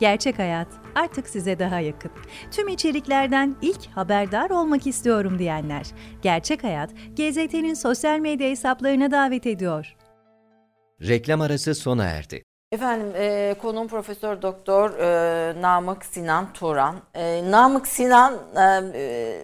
Gerçek Hayat artık size daha yakın. Tüm içeriklerden ilk haberdar olmak istiyorum diyenler. Gerçek Hayat, GZT'nin sosyal medya hesaplarına davet ediyor. Reklam arası sona erdi. Efendim e, konuğum Profesör Doktor e, Namık Sinan Turan. E, Namık Sinan e, e,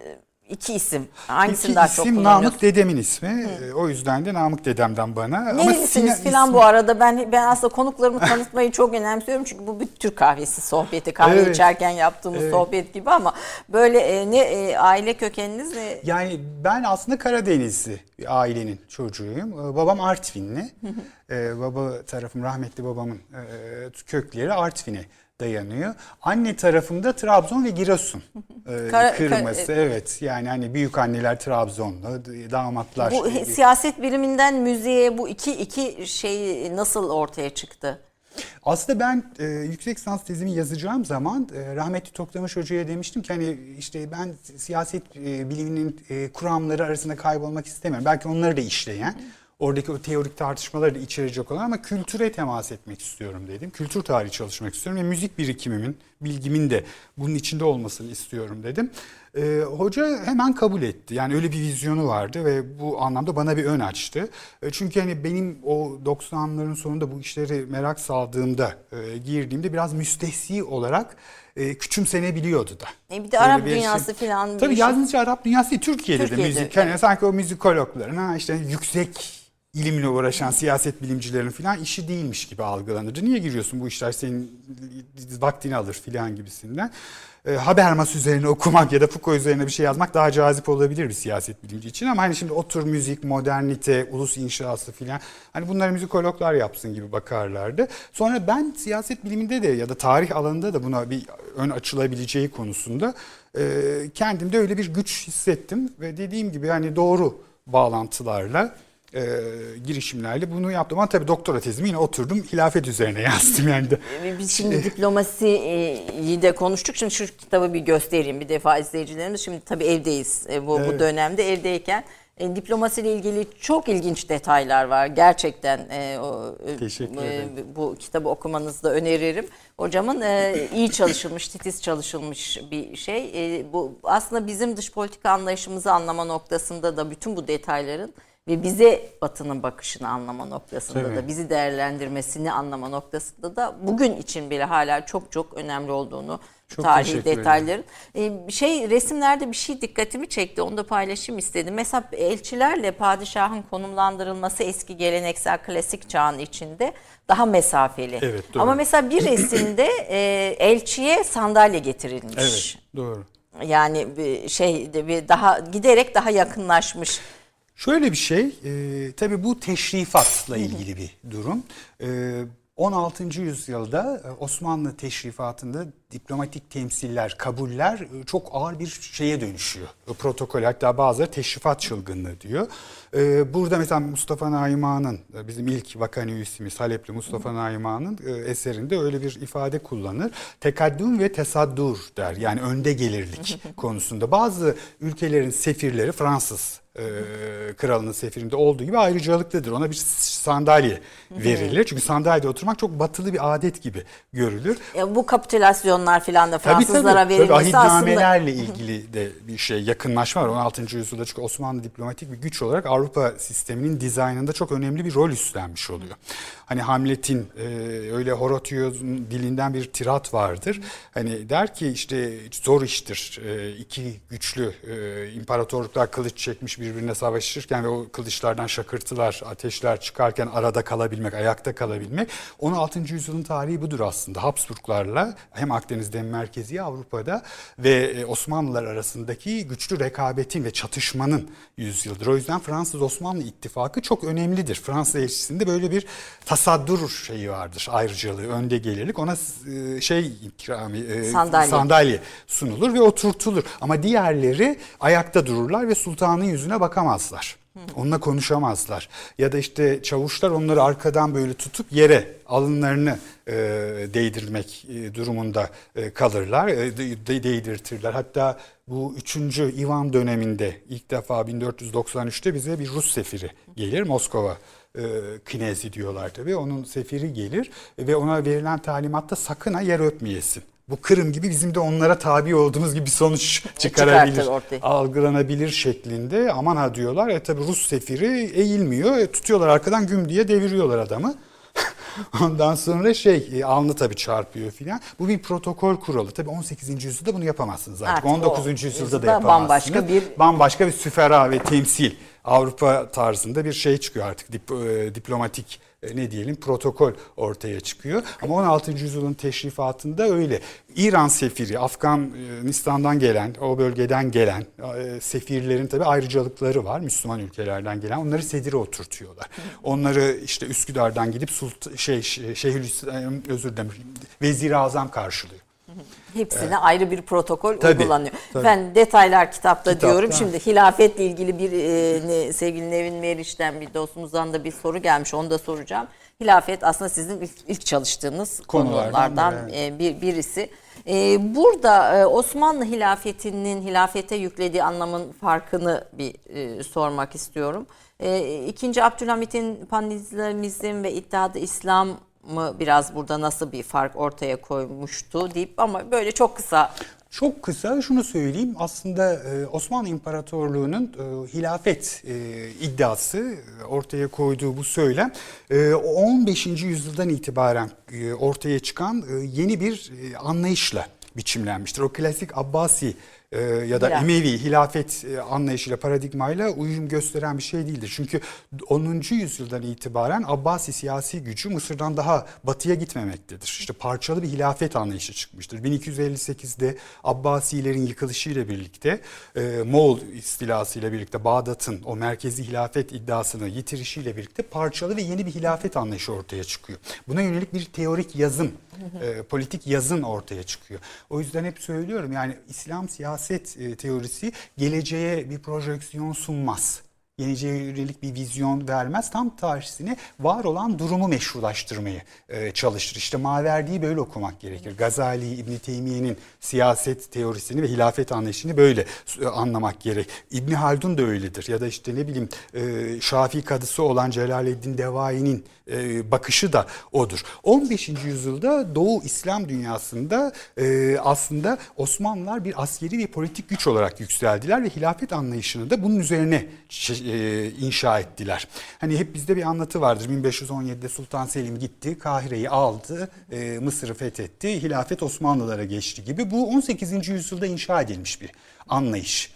iki isim. Hangisini İki daha çok isim kullanıyorsun? Namık dedemin ismi. E, O yüzden de Namık dedemden bana. Nerelisiniz filan ismi- bu arada ben ben aslında konuklarımı tanıtmayı çok önemsiyorum çünkü bu bir Türk kahvesi sohbeti kahve Evet. içerken yaptığımız Evet. sohbet gibi ama böyle e, ne e, aile kökeniniz ne Yani ben aslında Karadenizli bir ailenin çocuğuyum. Ee, Babam Artvinli. Ee, baba tarafım rahmetli babamın e, kökleri Artvin'e dayanıyor. Anne tarafında Trabzon ve Giresun e, kırması. kara- evet yani hani büyük anneler Trabzonlu, damatlar. Bu he- siyaset biliminden müziğe bu iki iki şey nasıl ortaya çıktı? Aslında ben e, yüksek lisans tezimi yazacağım zaman e, rahmetli Toktamış Hoca'ya demiştim ki hani işte ben siyaset e, biliminin e, kuramları arasında kaybolmak istemiyorum. Belki onları da işleyen, oradaki o teorik tartışmaları da içerecek olan ama kültüre temas etmek istiyorum dedim. Kültür tarihi çalışmak istiyorum ve müzik birikimimin, bilgimin de bunun içinde olmasını istiyorum dedim. E, hoca hemen kabul etti. Yani öyle bir vizyonu vardı ve bu anlamda bana bir ön açtı. E, çünkü hani benim o 90'ların sonunda bu işleri merak saldığımda, e, girdiğimde biraz müstehsi olarak e, küçümsenebiliyordu da. E bir de Böyle Arap bir şey- dünyası falan bir Tabii şey. yalnızca Arap dünyası değil, Türkiye'de, Türkiye'de, de müzik. evet. Hani sanki o müzikologların, ha işte yüksek ilimle uğraşan siyaset bilimcilerin falan işi değilmiş gibi algılanırdı. Niye giriyorsun bu işler senin vaktini alır filan gibisinden. E, Habermas üzerine okumak ya da Foucault üzerine bir şey yazmak daha cazip olabilir bir siyaset bilimci için ama hani şimdi otur müzik, modernite, ulus inşası filan hani bunları müzikologlar yapsın gibi bakarlardı. Sonra ben siyaset biliminde de ya da tarih alanında da buna bir ön açılabileceği konusunda e, kendimde öyle bir güç hissettim ve dediğim gibi hani doğru bağlantılarla e, girişimlerle bunu yaptım. Ama tabii doktora tezimi yine oturdum hilafet üzerine yazdım yani. de. Biz şimdi diplomasiyi de konuştuk. Şimdi şu kitabı bir göstereyim bir defa izleyicilerimiz. Şimdi tabii evdeyiz e, bu, bu Evet. dönemde evdeyken. E, diplomasiyle ilgili çok ilginç detaylar var. Gerçekten e, o, e, Teşekkür e, ederim. bu kitabı okumanızı da öneririm. Hocamın e, iyi çalışılmış, titiz çalışılmış bir şey. E, bu aslında bizim dış politika anlayışımızı anlama noktasında da bütün bu detayların ve bize Batı'nın bakışını anlama noktasında Tabii. da bizi değerlendirmesini anlama noktasında da bugün için bile hala çok çok önemli olduğunu Çok tarihi ederim. detayların. Ee, şey resimlerde bir şey dikkatimi çekti. Onu da paylaşayım istedim. Mesela elçilerle padişahın konumlandırılması eski geleneksel klasik çağın içinde daha mesafeli. Evet, doğru. Ama mesela bir resimde e, elçiye sandalye getirilmiş. Evet doğru. Yani bir şey bir daha giderek daha yakınlaşmış. Şöyle bir şey, e, tabii bu teşrifatla ilgili bir durum. E, 16. yüzyılda e, Osmanlı teşrifatında diplomatik temsiller, kabuller e, çok ağır bir şeye dönüşüyor. E, Protokol hatta bazıları teşrifat çılgınlığı diyor. Burada mesela Mustafa Naima'nın, bizim ilk vakani üyesimiz Halepli Mustafa Naima'nın eserinde öyle bir ifade kullanır. Tekaddüm ve tesaddur der. Yani önde gelirlik konusunda. Bazı ülkelerin sefirleri Fransız e, kralının sefirinde olduğu gibi ayrıcalıklıdır. Ona bir sandalye verilir. Çünkü sandalyede oturmak çok batılı bir adet gibi görülür. Ya bu kapitülasyonlar falan da Tabii, Fransızlara tabii. verilmesi Tabii, aslında ahitnamelerle ilgili de bir şey yakınlaşma var 16. yüzyılda çünkü Osmanlı diplomatik bir güç olarak Avrupa sisteminin dizaynında çok önemli bir rol üstlenmiş oluyor. Hani Hamlet'in e, öyle Horatius'un dilinden bir tirat vardır. Hani der ki işte zor iştir e, iki güçlü e, imparatorluklar kılıç çekmiş birbirine savaşırken ve o kılıçlardan şakırtılar, ateşler çıkarken arada kalabilmek, ayakta kalabilmek. 16. yüzyılın tarihi budur aslında. Habsburglarla hem Akdeniz'de hem Merkezi Avrupa'da ve e, Osmanlılar arasındaki güçlü rekabetin ve çatışmanın yüzyıldır. O yüzden Fransız-Osmanlı ittifakı çok önemlidir. Fransız elçisinde böyle bir tasaddur şeyi vardır, ayrıcalığı, önde gelirlik. Ona e, şey ikrami, e, Sandalye. sandalye sunulur ve oturtulur. Ama diğerleri ayakta dururlar ve sultanın yüzüne bakamazlar. Onunla konuşamazlar. Ya da işte çavuşlar onları arkadan böyle tutup yere alınlarını e, değdirmek e, durumunda e, kalırlar, e, de- de- değdirtirler. Hatta bu 3. İvan döneminde ilk defa 1493'te bize bir Rus sefiri gelir Moskova e, knezi diyorlar tabii. Onun sefiri gelir ve ona verilen talimatta sakın ha yer öpmeyesin. Bu Kırım gibi bizim de onlara tabi olduğumuz gibi bir sonuç çıkarabilir, algılanabilir şeklinde. Aman ha diyorlar. E tabii Rus sefiri eğilmiyor. E, tutuyorlar arkadan güm diye deviriyorlar adamı. Ondan sonra şey e, alnı tabii çarpıyor filan. Bu bir protokol kuralı. Tabii 18. yüzyılda bunu yapamazsınız artık. Artık o 19. yüzyılda da yapamazsınız. bambaşka bir- bambaşka bir süfera ve temsil Avrupa tarzında bir şey çıkıyor artık Dip- e, diplomatik ne diyelim protokol ortaya çıkıyor. Ama 16. yüzyılın teşrifatında öyle. İran sefiri, Afganistan'dan gelen, o bölgeden gelen e, sefirlerin tabii ayrıcalıkları var. Müslüman ülkelerden gelen. Onları sedire oturtuyorlar. Onları işte Üsküdar'dan gidip Sult şey Şeyhülislam özür dilerim Vezir-i Azam karşılıyor. Hepsine ayrı bir protokol Tabii, uygulanıyor. tabii. Ben detaylar kitapta, Kitapta. diyorum. Şimdi hilafetle ilgili bir e, ne- sevgili Nevin Meriç'ten bir dostumuzdan da bir soru gelmiş. Onu da soracağım. Hilafet aslında sizin ilk, ilk çalıştığınız Konulardan konulardan e, bir birisi. E, burada e, Osmanlı hilafetinin hilafete yüklediği anlamın farkını bir e, sormak istiyorum. E, İkinci Abdülhamit'in panizmizm ve İttihat-ı İslam mı biraz burada nasıl bir fark ortaya koymuştu deyip ama böyle çok kısa Çok kısa şunu söyleyeyim. Aslında e, Osmanlı İmparatorluğu'nun e, hilafet e, iddiası ortaya koyduğu bu söylem e, 15. yüzyıldan itibaren ortaya çıkan yeni bir anlayışla biçimlenmiştir. O klasik Abbasi e, ya da Hilaf. Emevi hilafet e, anlayışıyla, paradigmayla uyum gösteren bir şey değildir. Çünkü 10. yüzyıldan itibaren Abbasi siyasi gücü Mısır'dan daha batıya gitmemektedir. İşte parçalı bir hilafet anlayışı çıkmıştır. 1258'de Abbasilerin yıkılışıyla birlikte, e, Moğol istilasıyla birlikte Bağdat'ın o merkezi hilafet iddiasını yitirişiyle birlikte parçalı ve yeni bir hilafet anlayışı ortaya çıkıyor. Buna yönelik bir teorik yazım, e, politik yazın ortaya çıkıyor. O yüzden hep söylüyorum yani İslam siyaset e, teorisi geleceğe bir projeksiyon sunmaz. Geleceğe yönelik bir vizyon vermez. Tam tersine var olan durumu meşrulaştırmayı e, çalıştır. İşte Maverdi'yi böyle okumak gerekir. Gazali, İbn Teymiye'nin siyaset teorisini ve hilafet anlayışını böyle e, anlamak gerek. İbn Haldun da öyledir. Ya da işte ne bileyim e, Şafii kadısı olan Celaleddin Devai'nin e, bakışı da odur. 15. yüzyılda Doğu İslam dünyasında e, aslında Osmanlılar bir askeri ve politik güç olarak yükseldiler ve hilafet anlayışını da bunun üzerine e, inşa ettiler. Hani hep bizde bir anlatı vardır. 1517'de Sultan Selim gitti, Kahire'yi aldı, e, Mısır'ı fethetti, hilafet Osmanlılara geçti gibi. Bu 18. yüzyılda inşa edilmiş bir anlayış.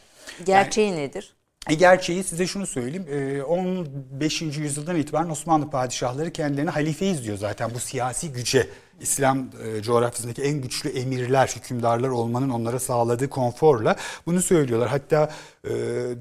gerçeği nedir? E gerçeği size şunu söyleyeyim. e, 15. yüzyıldan itibaren Osmanlı padişahları kendilerini halifeyiz diyor zaten bu siyasi güce. İslam e, coğrafyasındaki en güçlü emirler, hükümdarlar olmanın onlara sağladığı konforla bunu söylüyorlar. Hatta e,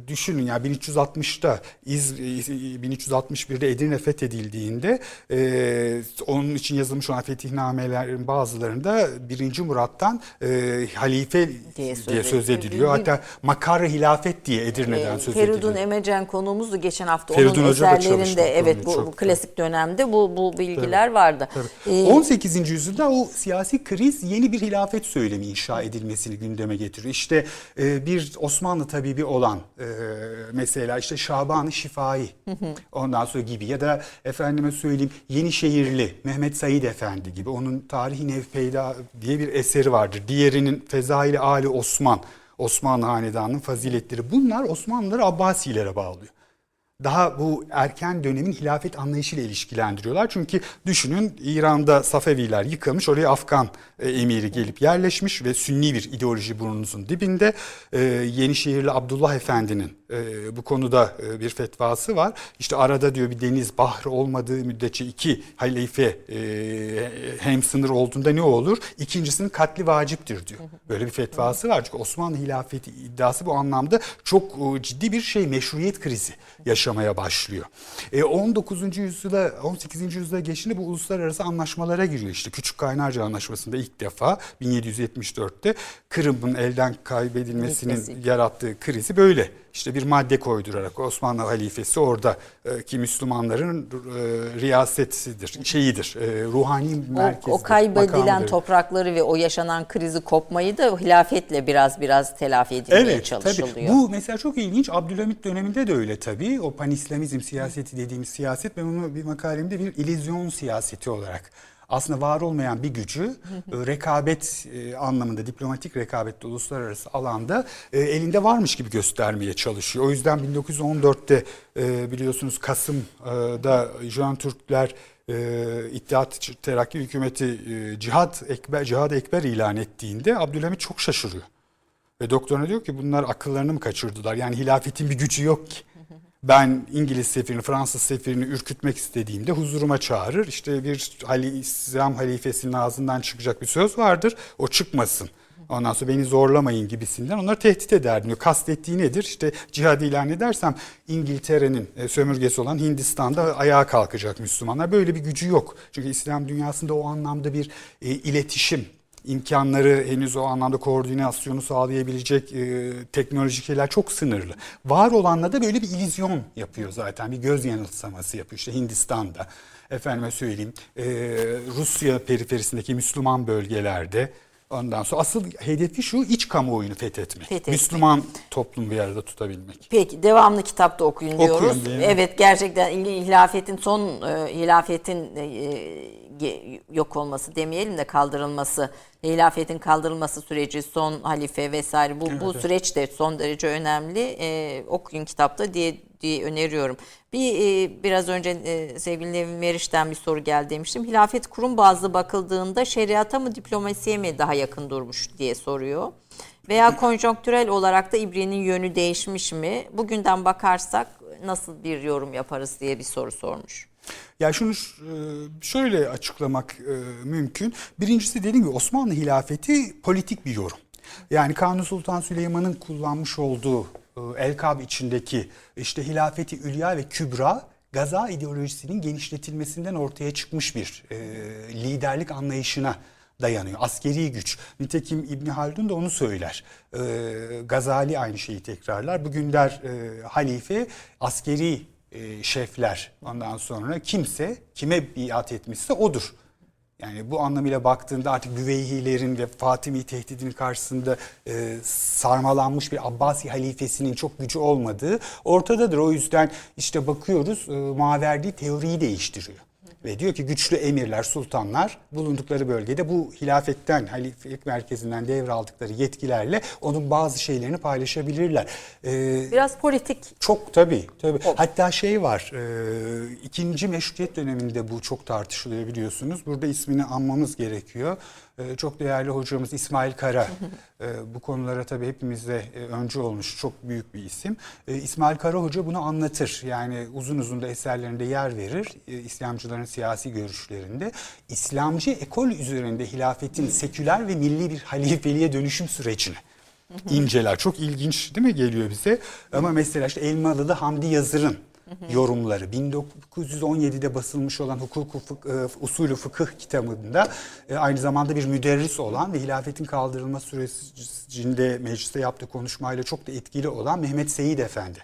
düşünün ya 1360'ta İz, 1361'de Edirne fethedildiğinde e, onun için yazılmış olan fetihnamelerin bazılarında 1. Murat'tan e, halife Diye diye söz söz, ediliyor. Hatta makar hilafet diye Edirne'den söz ediliyor. Feridun Emecen konuğumuzdu geçen hafta. Feridun Onun Hoca eserlerinde evet bu, bu klasik dönemde bu bu bilgiler vardı. Ee, 18. yüzyılda o siyasi kriz yeni bir hilafet söylemi inşa edilmesini gündeme getiriyor. İşte e, bir Osmanlı tabibi olan e, mesela işte Şaban-ı Şifai ondan sonra gibi ya da efendime söyleyeyim Yenişehirli Mehmet Said Efendi gibi onun Tarihi Nevpeyda diye bir eseri vardır. Diğerinin Fezaili Ali Osman Osmanlı Hanedanı'nın faziletleri. Bunlar Osmanlıları Abbasilere bağlıyor daha bu erken dönemin hilafet anlayışıyla ilişkilendiriyorlar. Çünkü düşünün İran'da Safeviler yıkılmış, oraya Afgan e, emiri gelip yerleşmiş ve sünni bir ideoloji burnunuzun dibinde. E, Yenişehirli Abdullah Efendi'nin e, bu konuda e, bir fetvası var. İşte arada diyor bir deniz bahri olmadığı müddetçe iki halife hem sınır olduğunda ne olur? İkincisinin katli vaciptir diyor. Böyle bir fetvası var. Çünkü Osmanlı hilafeti iddiası bu anlamda çok ciddi bir şey meşruiyet krizi yaşamaya başlıyor. E, 19. yüzyıla 18. yüzyıla geçtiğinde bu uluslararası anlaşmalara giriyor. İşte Küçük Kaynarca Anlaşması'nda ilk defa 1774'te Kırım'ın elden kaybedilmesinin Gitmesi. yarattığı krizi böyle işte bir madde koydurarak Osmanlı halifesi orada e, ki Müslümanların e, riyasetidir, şeyidir, e, ruhani o, merkezdir. o kaybedilen makamıdır. toprakları ve o yaşanan krizi kopmayı da hilafetle biraz biraz telafi edilmeye Evet çalışılıyor. tabii. Bu mesela çok ilginç. Abdülhamit döneminde de öyle tabii. O panislamizm siyaseti dediğimiz siyaset ben onu bir makalemde bir illüzyon siyaseti olarak aslında var olmayan bir gücü e, rekabet e, anlamında diplomatik rekabette uluslararası alanda e, elinde varmış gibi göstermeye çalışıyor. O yüzden 1914'te e, biliyorsunuz Kasım'da Jön Türkler e, İttihat Terakki Hükümeti Cihad Ekber Cihad Ekber ilan ettiğinde Abdülhamit çok şaşırıyor. Ve doktoruna diyor ki bunlar akıllarını mı kaçırdılar? Yani hilafetin bir gücü yok ki. Ben İngiliz sefirini, Fransız sefirini ürkütmek istediğimde huzuruma çağırır. İşte bir İslam halifesinin ağzından çıkacak bir söz vardır. O çıkmasın. Ondan sonra beni zorlamayın gibisinden onları tehdit ederdim. Diyor. Kastettiği nedir? İşte cihad ilan edersem İngiltere'nin e, sömürgesi olan Hindistan'da ayağa kalkacak Müslümanlar. Böyle bir gücü yok. Çünkü İslam dünyasında o anlamda bir e, iletişim imkanları henüz o anlamda koordinasyonu sağlayabilecek e, teknolojik şeyler çok sınırlı. Var olanla da böyle bir illüzyon yapıyor zaten. Bir göz yanılsaması yapıyor. İşte Hindistan'da efendime söyleyeyim e, Rusya periferisindeki Müslüman bölgelerde Ondan sonra asıl hedefi şu iç kamuoyunu fethetmek. Fethetmek. Müslüman toplum bir arada tutabilmek. Peki devamlı kitapta okuyun Okuyun diyoruz. değil mi? Evet gerçekten il- hilafetin son e, hilafetin e, yok olması demeyelim de kaldırılması, hilafetin kaldırılması süreci, son halife vesaire bu bu süreç de son derece önemli. E, okuyun kitapta diye diye öneriyorum. Bir e, biraz önce e, sevgili Nevin Meriç'ten bir soru geldi demiştim. Hilafet kurum bazlı bakıldığında şeriata mı diplomasiye mi daha yakın durmuş diye soruyor. Veya konjonktürel olarak da İbri'nin yönü değişmiş mi? Bugünden bakarsak nasıl bir yorum yaparız diye bir soru sormuş. Ya şunu e, şöyle açıklamak e, mümkün. Birincisi dediğim gibi Osmanlı hilafeti politik bir yorum. Yani Kanuni Sultan Süleyman'ın kullanmış olduğu Elkab içindeki işte hilafeti Ülya ve Kübra Gaza ideolojisinin genişletilmesinden ortaya çıkmış bir e, liderlik anlayışına dayanıyor. Askeri güç. Nitekim İbn Haldun da onu söyler. E, Gazali aynı şeyi tekrarlar. Bugün der e, halife askeri e, şefler ondan sonra kimse kime biat etmişse odur. Yani bu anlamıyla baktığında artık Büveyhilerin ve Fatimi tehdidinin karşısında e, sarmalanmış bir Abbasi halifesinin çok gücü olmadığı ortadadır. O yüzden işte bakıyoruz e, Maverdi teoriyi değiştiriyor. Ve diyor ki güçlü emirler, sultanlar bulundukları bölgede bu hilafetten, halifelik merkezinden devraldıkları yetkilerle onun bazı şeylerini paylaşabilirler. Ee, Biraz politik çok tabii. tabii. Hatta şey var. E, ikinci meşrutiyet döneminde bu çok tartışılıyor biliyorsunuz. Burada ismini anmamız gerekiyor. E, çok değerli hocamız İsmail Kara. e, bu konulara tabii hepimizde e, öncü olmuş çok büyük bir isim. E, İsmail Kara Hoca bunu anlatır. Yani uzun uzun da eserlerinde yer verir. İslamcıların siyasi görüşlerinde. İslamcı ekol üzerinde hilafetin seküler ve milli bir halifeliğe dönüşüm sürecini inceler. Çok ilginç değil mi geliyor bize? Ama mesela işte Elmalı'da Hamdi Yazır'ın yorumları 1917'de basılmış olan Hukuku Fık- e, Usulü Fıkıh kitabında e, aynı zamanda bir müderris olan ve hilafetin kaldırılma sürecinde mecliste yaptığı konuşmayla çok da etkili olan Mehmet Seyit Efendi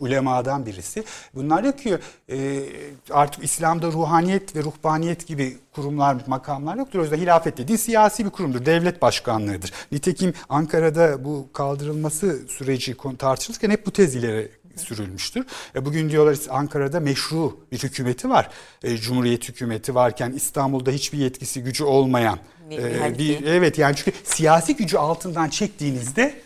ulemadan birisi. Bunlar diyor ki e, artık İslam'da ruhaniyet ve ruhbaniyet gibi kurumlar, makamlar yoktur. O yüzden hilafet dediği siyasi bir kurumdur. Devlet başkanlığıdır. Nitekim Ankara'da bu kaldırılması süreci tartışılırken hep bu tez ileri sürülmüştür. E, bugün diyorlar Ankara'da meşru bir hükümeti var. E, Cumhuriyet hükümeti varken İstanbul'da hiçbir yetkisi gücü olmayan e, bir evet yani çünkü siyasi gücü altından çektiğinizde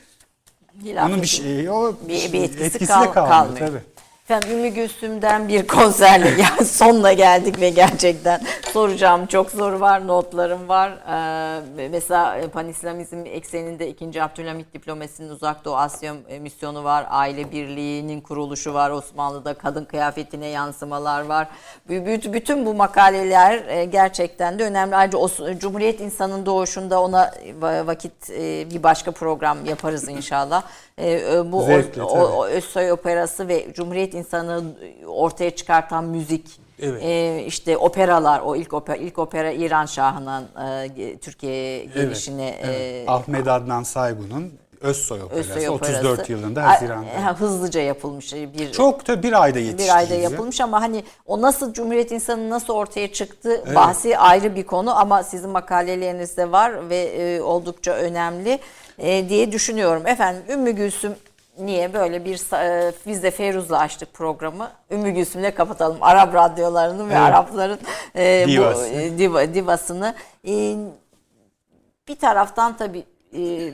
hilafetin onun bir şey o bir, bir etkisi, etkisi kal- kalmıyor, kalmıyor. tabii. Efendim Ümmü Gülsüm'den bir konserle yani sonuna geldik ve gerçekten soracağım çok soru var, notlarım var. Ee, mesela e, Panislamizm ekseninde 2. Abdülhamit diplomasinin Uzak Doğu Asya e, misyonu var. Aile birliğinin kuruluşu var. Osmanlı'da kadın kıyafetine yansımalar var. Bü- bü- Bütün bu makaleler e, gerçekten de önemli. Ayrıca Cumhuriyet insanın doğuşunda ona va- vakit bir başka program yaparız inşallah. E, e, Bu Zevkle, o, o Özsoy Operası ve Cumhuriyet insanı ortaya çıkartan müzik, Evet. e, işte operalar, o ilk opera, ilk opera İran Şahı'nın e, Türkiye'ye gelişine Evet, e, evet. Ahmet Adnan Saygun'un Özsoy Operası, Özsoy Operası 34 yılında Haziran'da. ha, hızlıca yapılmış bir Çok da bir ayda yetişti. bir ayda yapılmış ama hani o nasıl Cumhuriyet insanı nasıl ortaya çıktı bahsi ayrı bir konu ama sizin makalelerinizde var ve e, oldukça önemli e, diye düşünüyorum. Efendim Ümmü Gülsüm niye böyle bir e, biz de Feyruz'la açtık programı. Ümmü Gülsüm'le kapatalım Arap radyolarını ve Evet. Arapların e, bu Divası. e, diva, divasını. E, bir taraftan tabii e,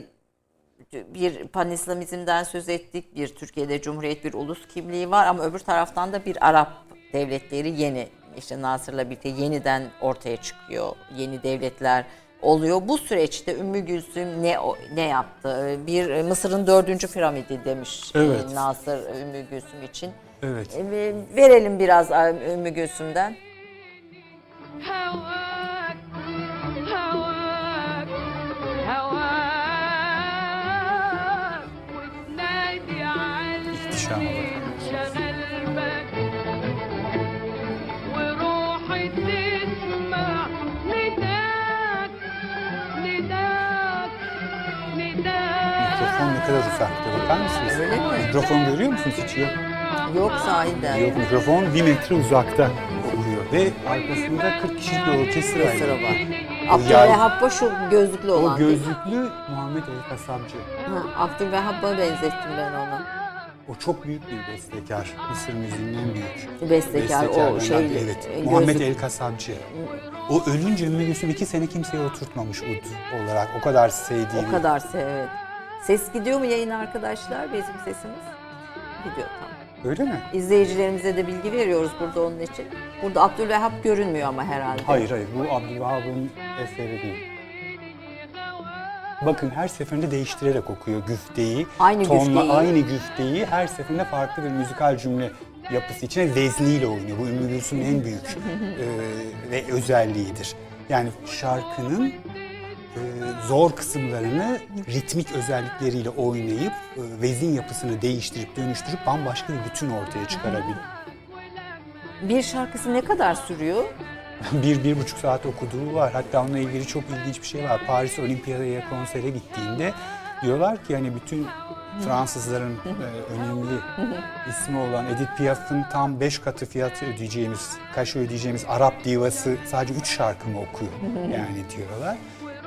bir panislamizmden söz ettik. Bir Türkiye'de Cumhuriyet bir ulus kimliği var ama öbür taraftan da bir Arap devletleri yeni işte Nasır'la birlikte yeniden ortaya çıkıyor. Yeni devletler oluyor. Bu süreçte Ümmü Gülsüm ne ne yaptı? Ee, bir e, Mısır'ın dördüncü piramidi demiş e, evet. Nasır Ümmü Gülsüm için. Evet. E, verelim biraz Ümmü Gülsüm'den. İhtişam olarak. Ne kadar uzakta bakar mısınız? Öyle mi? Mikrofon görüyor musunuz hiç yok? Yok sahiden. Yok mikrofon bir metre uzakta oluyor ve arkasında 40 kişilik bir orkestra Bir sıra var. var. Abdülvehhab'a şu gözlüklü O olan. gözlüklü Muhammed El Kasapçı. Ha, Abdülvehhab'a benzettim ben onu. O çok büyük bir bestekar. Mısır müziğinin en büyük. Bestekar, o bestekarlarından şeyli, biri. Evet. e, Muhammed gözlük- El Kasapçı. O ölünce Ümmü Gülsüm iki sene kimseye oturtmamış ud olarak. O kadar sevdiği O kadar evet. Ses gidiyor mu yayın arkadaşlar bizim sesimiz? Gidiyor tamam. Öyle mi? İzleyicilerimize de bilgi veriyoruz burada onun için. Burada Abdülvehhab görünmüyor ama herhalde. Hayır hayır bu Abdülvahap'ın eseri değil. Bakın her seferinde değiştirerek okuyor güfteyi. Aynı tonla, güfteyi. Aynı güfteyi her seferinde farklı bir müzikal cümle yapısı içine vezniyle oynuyor. Bu Ümmü Gülsüm'ün en büyük e, ve özelliğidir. Yani şarkının zor kısımlarını ritmik özellikleriyle oynayıp e, vezin yapısını değiştirip dönüştürüp bambaşka bir bütün ortaya çıkarabilir. Bir şarkısı ne kadar sürüyor? bir, bir buçuk saat okuduğu var. Hatta onunla ilgili çok ilginç bir şey var. Paris Olimpiyada'ya konsere gittiğinde diyorlar ki hani bütün Fransızların e, önemli ismi olan Edith Piaf'ın tam beş katı fiyatı ödeyeceğimiz, kaşı ödeyeceğimiz Arap divası sadece üç şarkı mı okuyor yani diyorlar.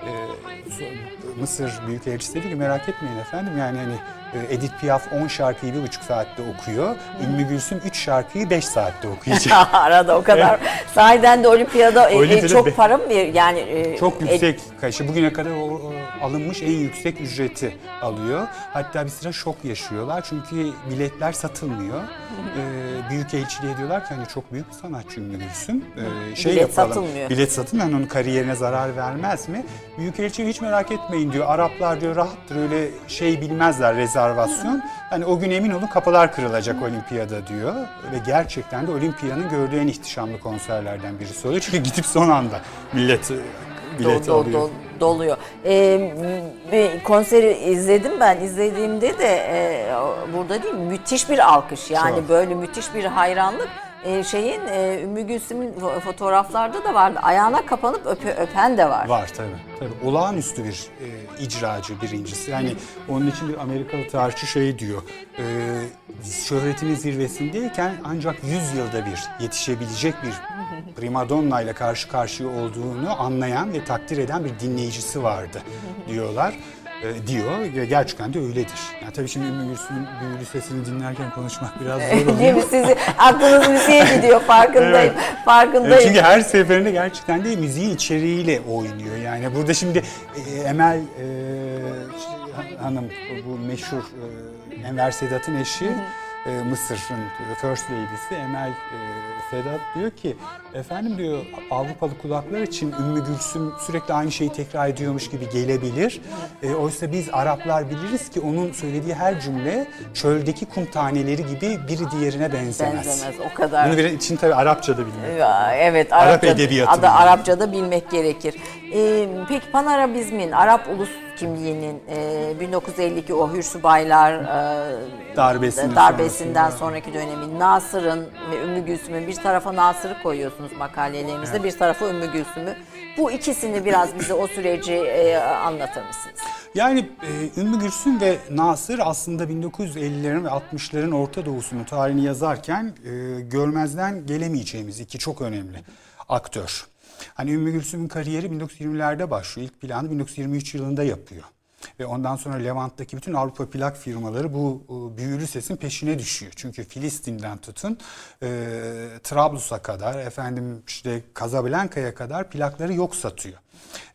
E, Mısır Büyükelçisi dedi ki merak etmeyin efendim yani hani Edith Piaf 10 şarkıyı bir buçuk saatte okuyor. Ümmü Gülsüm 3 şarkıyı 5 saatte okuyacak. Arada o kadar. Sahiden de olimpiyada, e, e, Olimpiyada be- çok para mı bir yani e, Çok e, yüksek kaşı. Bugüne kadar o, o alınmış en yüksek ücreti alıyor. Hatta bir sıra şok yaşıyorlar çünkü biletler satılmıyor. Ee, büyük elçiliğe diyorlar ki hani çok büyük bir sanatçı Ümmü Gülsüm. Ee, şey Bilet yapalım, satılmıyor. Bilet satılmıyor. Yani onun kariyerine zarar vermez mi? Büyük elçi hiç merak etmeyin diyor. Araplar diyor rahattır öyle şey bilmezler rezervasyon. Hani o gün emin olun kapılar kırılacak olimpiyada diyor. Ve gerçekten de olimpiyanın gördüğü en ihtişamlı konserlerden birisi oluyor. Çünkü gidip son anda millet e, bilet do- do- alıyor. do- doluyor. Ee, bir konseri izledim ben. İzlediğimde de e, burada değil müthiş bir alkış. Yani Çok. böyle müthiş bir hayranlık. E, şeyin e, Ümmü Gülsüm'ün fo- fotoğraflarda da vardı. Ayağına kapanıp öpe- öpen de var. Var tabii. tabii. Olağanüstü bir e, icracı birincisi. Yani onun için bir Amerikalı tarihçi şey diyor. E, şöhretinin zirvesindeyken ancak 100 yılda bir yetişebilecek bir primadonna ile karşı karşıya olduğunu anlayan ve takdir eden bir dinleyicisi vardı diyorlar. E, diyor gerçekten de öyledir. Yani tabii şimdi Ümmü Gülsüm'ün büyülü sesini dinlerken konuşmak biraz zor Değil oluyor. mi? Sizi aklınız müziğe gidiyor farkındayım. Evet. Farkındayım. Evet, çünkü her seferinde gerçekten de müziğin içeriğiyle oynuyor. Yani burada şimdi e, Emel e, Hanım bu meşhur e, Enver Sedat'ın eşi e, Mısır'ın First Lady'si Emel e, Sedat diyor ki efendim diyor Avrupalı kulaklar için Ümmü Gülsüm sürekli aynı şeyi tekrar ediyormuş gibi gelebilir. E, oysa biz Araplar biliriz ki onun söylediği her cümle çöldeki kum taneleri gibi biri diğerine benzemez. Benzemez o kadar. Bunu bir için tabii Arapça da bilmek. Evet, Arap Arapça, edebiyatı adı bilmek. Arapçada bilmek gerekir. Ee, peki Panarabizmin, Arap ulus kimliğinin e, 1952 o Hürsübaylar e, darbesinden sonrası. sonraki dönemi Nasır'ın ve Ümmü Gülsüm'ün bir tarafa Nasır'ı koyuyorsunuz makalelerinizde, bir tarafa Ümmü Gülsüm'ü. Bu ikisini biraz bize o süreci e, anlatır mısınız? Yani e, Ümmü Gülsüm ve Nasır aslında 1950'lerin ve 60'ların Orta Doğu'sunun tarihini yazarken e, görmezden gelemeyeceğimiz iki çok önemli aktör. Hani Ümmü Gülsüm'ün kariyeri 1920'lerde başlıyor. İlk planı 1923 yılında yapıyor. Ve ondan sonra Levant'taki bütün Avrupa plak firmaları bu e, büyülü sesin peşine düşüyor. Çünkü Filistin'den tutun e, Trablus'a kadar, efendim işte Casablanca'ya kadar plakları yok satıyor.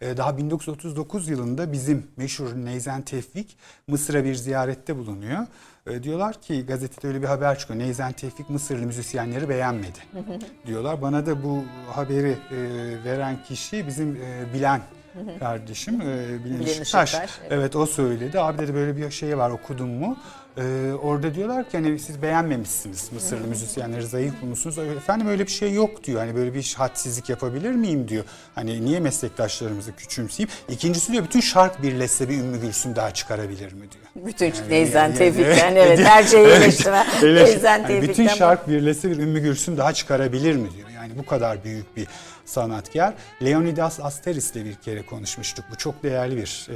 E, daha 1939 yılında bizim meşhur Neyzen Tevfik Mısır'a bir ziyarette bulunuyor. E, diyorlar ki gazetede öyle bir haber çıkıyor. Neyzen Tevfik Mısırlı müzisyenleri beğenmedi. diyorlar. Bana da bu haberi e, veren kişi bizim e, bilen kardeşim e, Işıktaş. Işıktaş, evet. Evet o söyledi. Abi dedi böyle bir şey var okudun mu? Ee, orada diyorlar ki hani siz beğenmemişsiniz Mısırlı müzisyenleri zayıf bulmuşsunuz. Efendim öyle bir şey yok diyor. Hani böyle bir hadsizlik yapabilir miyim diyor. Hani niye meslektaşlarımızı küçümseyeyim? İkincisi diyor bütün şark birleşse bir Ümmü Gülsüm daha çıkarabilir mi diyor. Bütün Yani- Neyzen yani- Tevfik'ten evet her şeyi eleştirme. Eleş- Neyzen yani Tevfik'ten. bütün şark birleşse bir Ümmü Gülsüm daha çıkarabilir mi diyor. Yani bu kadar büyük bir sanatkar. Leonidas Asteris'le bir kere konuşmuştuk. Bu çok değerli bir e,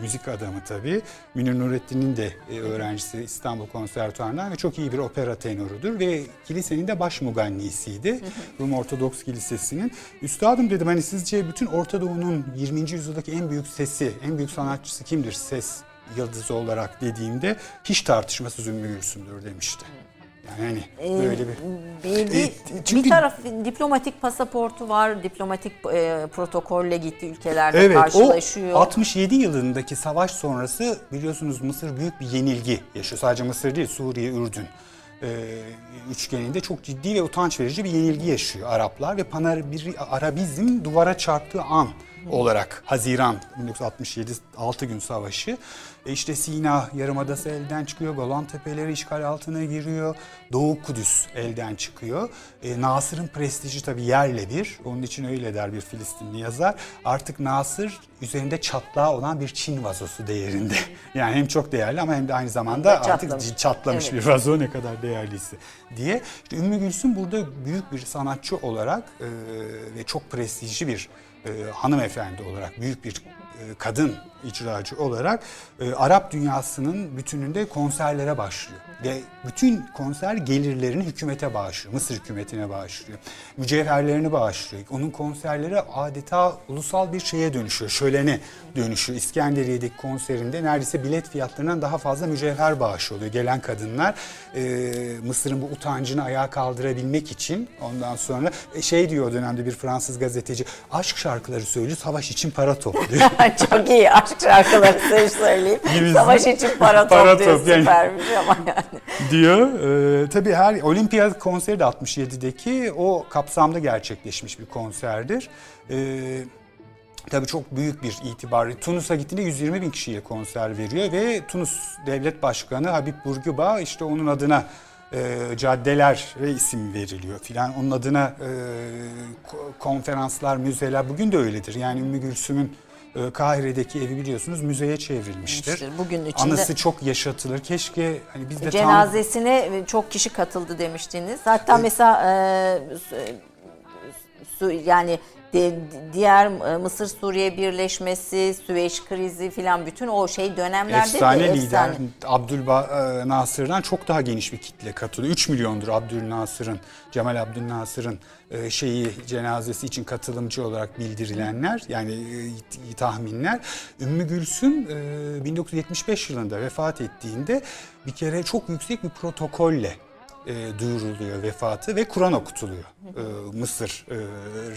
müzik adamı tabii. Münir Nurettin'in de e, öğrencisi İstanbul Konservatuvarı'ndan ve çok iyi bir opera tenorudur ve kilisenin de baş mugannisiydi. Rum Ortodoks Kilisesi'nin. Üstadım dedim hani sizce bütün Orta Doğu'nun 20. yüzyıldaki en büyük sesi, en büyük sanatçısı kimdir ses yıldızı olarak dediğimde hiç tartışmasız Ümmü Gülsüm'dür demişti. Yani hani böyle bir... Bir, bir, E, çünkü- bir taraf diplomatik pasaportu var, diplomatik e, protokolle gitti ülkelerde Evet o karşılaşıyor. 67 yılındaki savaş sonrası biliyorsunuz Mısır büyük bir yenilgi yaşıyor. Sadece Mısır değil Suriye, Ürdün e, üçgeninde çok ciddi ve utanç verici bir yenilgi yaşıyor Araplar ve Panar bir Arabizm duvara çarptığı an olarak Haziran 1967 6 gün savaşı. E işte Sina Yarımadası elden çıkıyor, Golan Tepeleri işgal altına giriyor, Doğu Kudüs elden çıkıyor. E, Nasır'ın prestiji tabii yerle bir, onun için öyle der bir Filistinli yazar. Artık Nasır üzerinde çatlağı olan bir Çin vazosu değerinde. Yani hem çok değerli ama hem de aynı zamanda de artık çatlamış. çatlamış Evet. bir vazo ne kadar değerliyse diye. İşte Ümmü Gülsüm burada büyük bir sanatçı olarak e, ve çok prestijli bir e, hanımefendi olarak, büyük bir e, kadın icracı olarak e, Arap dünyasının bütününde konserlere başlıyor. Ve bütün konser gelirlerini hükümete bağışlıyor. Mısır hükümetine bağışlıyor. Mücevherlerini bağışlıyor. Onun konserleri adeta ulusal bir şeye dönüşüyor. Şölene dönüşüyor. İskenderiye'deki konserinde neredeyse bilet fiyatlarından daha fazla mücevher bağışı oluyor. Gelen kadınlar e, Mısır'ın bu utancını ayağa kaldırabilmek için ondan sonra e, şey diyor o dönemde bir Fransız gazeteci aşk şarkıları söylüyor savaş için para topluyor. Çok iyi aşk şarkıları söyle- söyleyeyim. Gibisi. Savaş için para, Para topluyor top, yani. süpermiş ama yani. diyor. Ee, tabii her olimpiyat konseri de 67'deki o kapsamda gerçekleşmiş bir konserdir. Ee, tabii çok büyük bir itibar. Tunus'a gittiğinde 120 bin kişiye konser veriyor ve Tunus Devlet Başkanı Habib Bourguiba işte onun adına e, caddeler ve isim veriliyor filan. Onun adına e, ko- konferanslar, müzeler bugün de öyledir. Yani Ümmü Gülsüm'ün e, Kahire'deki evi biliyorsunuz müzeye çevrilmiştir. Bugün içinde- Anısı çok yaşatılır. Keşke hani biz de tam Cenazesine çok kişi katıldı demiştiniz. Hatta mesela e, su- yani diğer e, Mısır Suriye birleşmesi, Süveyş krizi filan bütün o şey dönemlerde efsane de lider efsane. Abdülnasır'dan çok daha geniş bir kitle katılıyor. 3 milyondur Abdülnasır'ın, Cemal Abdülnasır'ın e, şeyi cenazesi için katılımcı olarak bildirilenler yani e, tahminler. Ümmü Gülsüm e, 1975 yılında vefat ettiğinde bir kere çok yüksek bir protokolle e, duyuruluyor vefatı ve Kur'an okutuluyor e, Mısır e,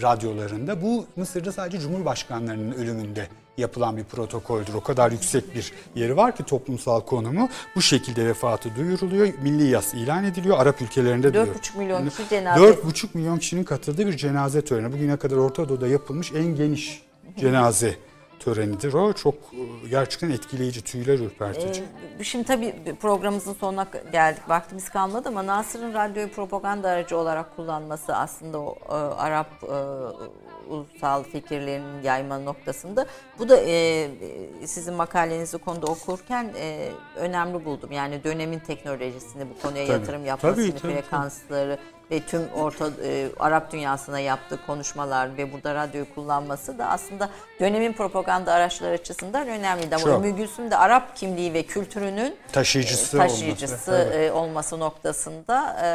radyolarında. Bu Mısır'da sadece Cumhurbaşkanlarının ölümünde yapılan bir protokoldür. O kadar yüksek bir yeri var ki toplumsal konumu. Bu şekilde vefatı duyuruluyor. Milli yas ilan ediliyor. Arap ülkelerinde diyor. 4,5 milyon kişi cenaze. 4,5 milyon kişinin katıldığı bir cenaze töreni. Bugüne kadar Orta Doğu'da yapılmış en geniş cenaze törenidir o. Çok e, gerçekten etkileyici, tüyler ürpertici. Ee, şimdi tabii programımızın sonuna geldik. Vaktimiz kalmadı ama Nasır'ın radyoyu propaganda aracı olarak kullanması aslında o e, Arap e, ulusal fikirlerinin yayma noktasında. Bu da e, e, sizin makalenizi konuda okurken e, önemli buldum. Yani dönemin teknolojisini bu konuya Tabii. yatırım yapmasını, Tabii, tabii, tabii. Ve tüm orta e, Arap dünyasına yaptığı konuşmalar ve burada radyoyu kullanması da aslında dönemin propaganda araçları açısından önemliydi. Ama Çok. Ümmü Gülsüm de Arap kimliği ve kültürünün Taşıyıcısı e, taşıyıcısı olması. Evet. e, olması noktasında e,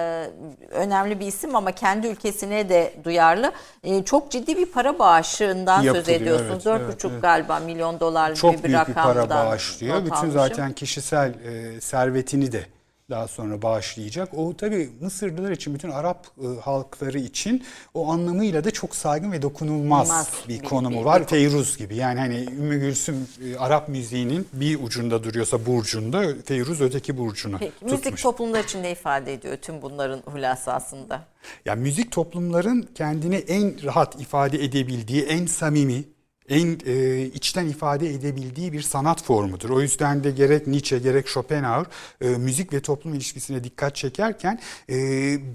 önemli bir isim ama kendi ülkesine de duyarlı. E, çok ciddi bir para bağışından söz Yapılıyor, ediyorsunuz. evet, 4,5 evet, evet. galiba milyon dolar çok gibi bir büyük bir rakamdan para bağışlıyor. Bütün almışım. zaten kişisel e, servetini de daha sonra bağışlayacak. O tabii Mısırlılar için, bütün Arap e, halkları için o anlamıyla da çok saygın ve dokunulmaz Olmaz bir, bir- konumu bir- var. bir- Feyruz gibi. Yani hani Ümmü Gülsüm e, Arap müziğinin bir ucunda duruyorsa burcunda, Feyruz öteki burcuna Peki, tutmuş. müzik toplumlar için ne ifade ediyor tüm bunların hulasasında? Ya müzik toplumların kendini en rahat ifade edebildiği, en samimi, en e, içten ifade edebildiği bir sanat formudur. O yüzden de gerek Nietzsche gerek Schopenhauer e, müzik ve toplum ilişkisine dikkat çekerken e,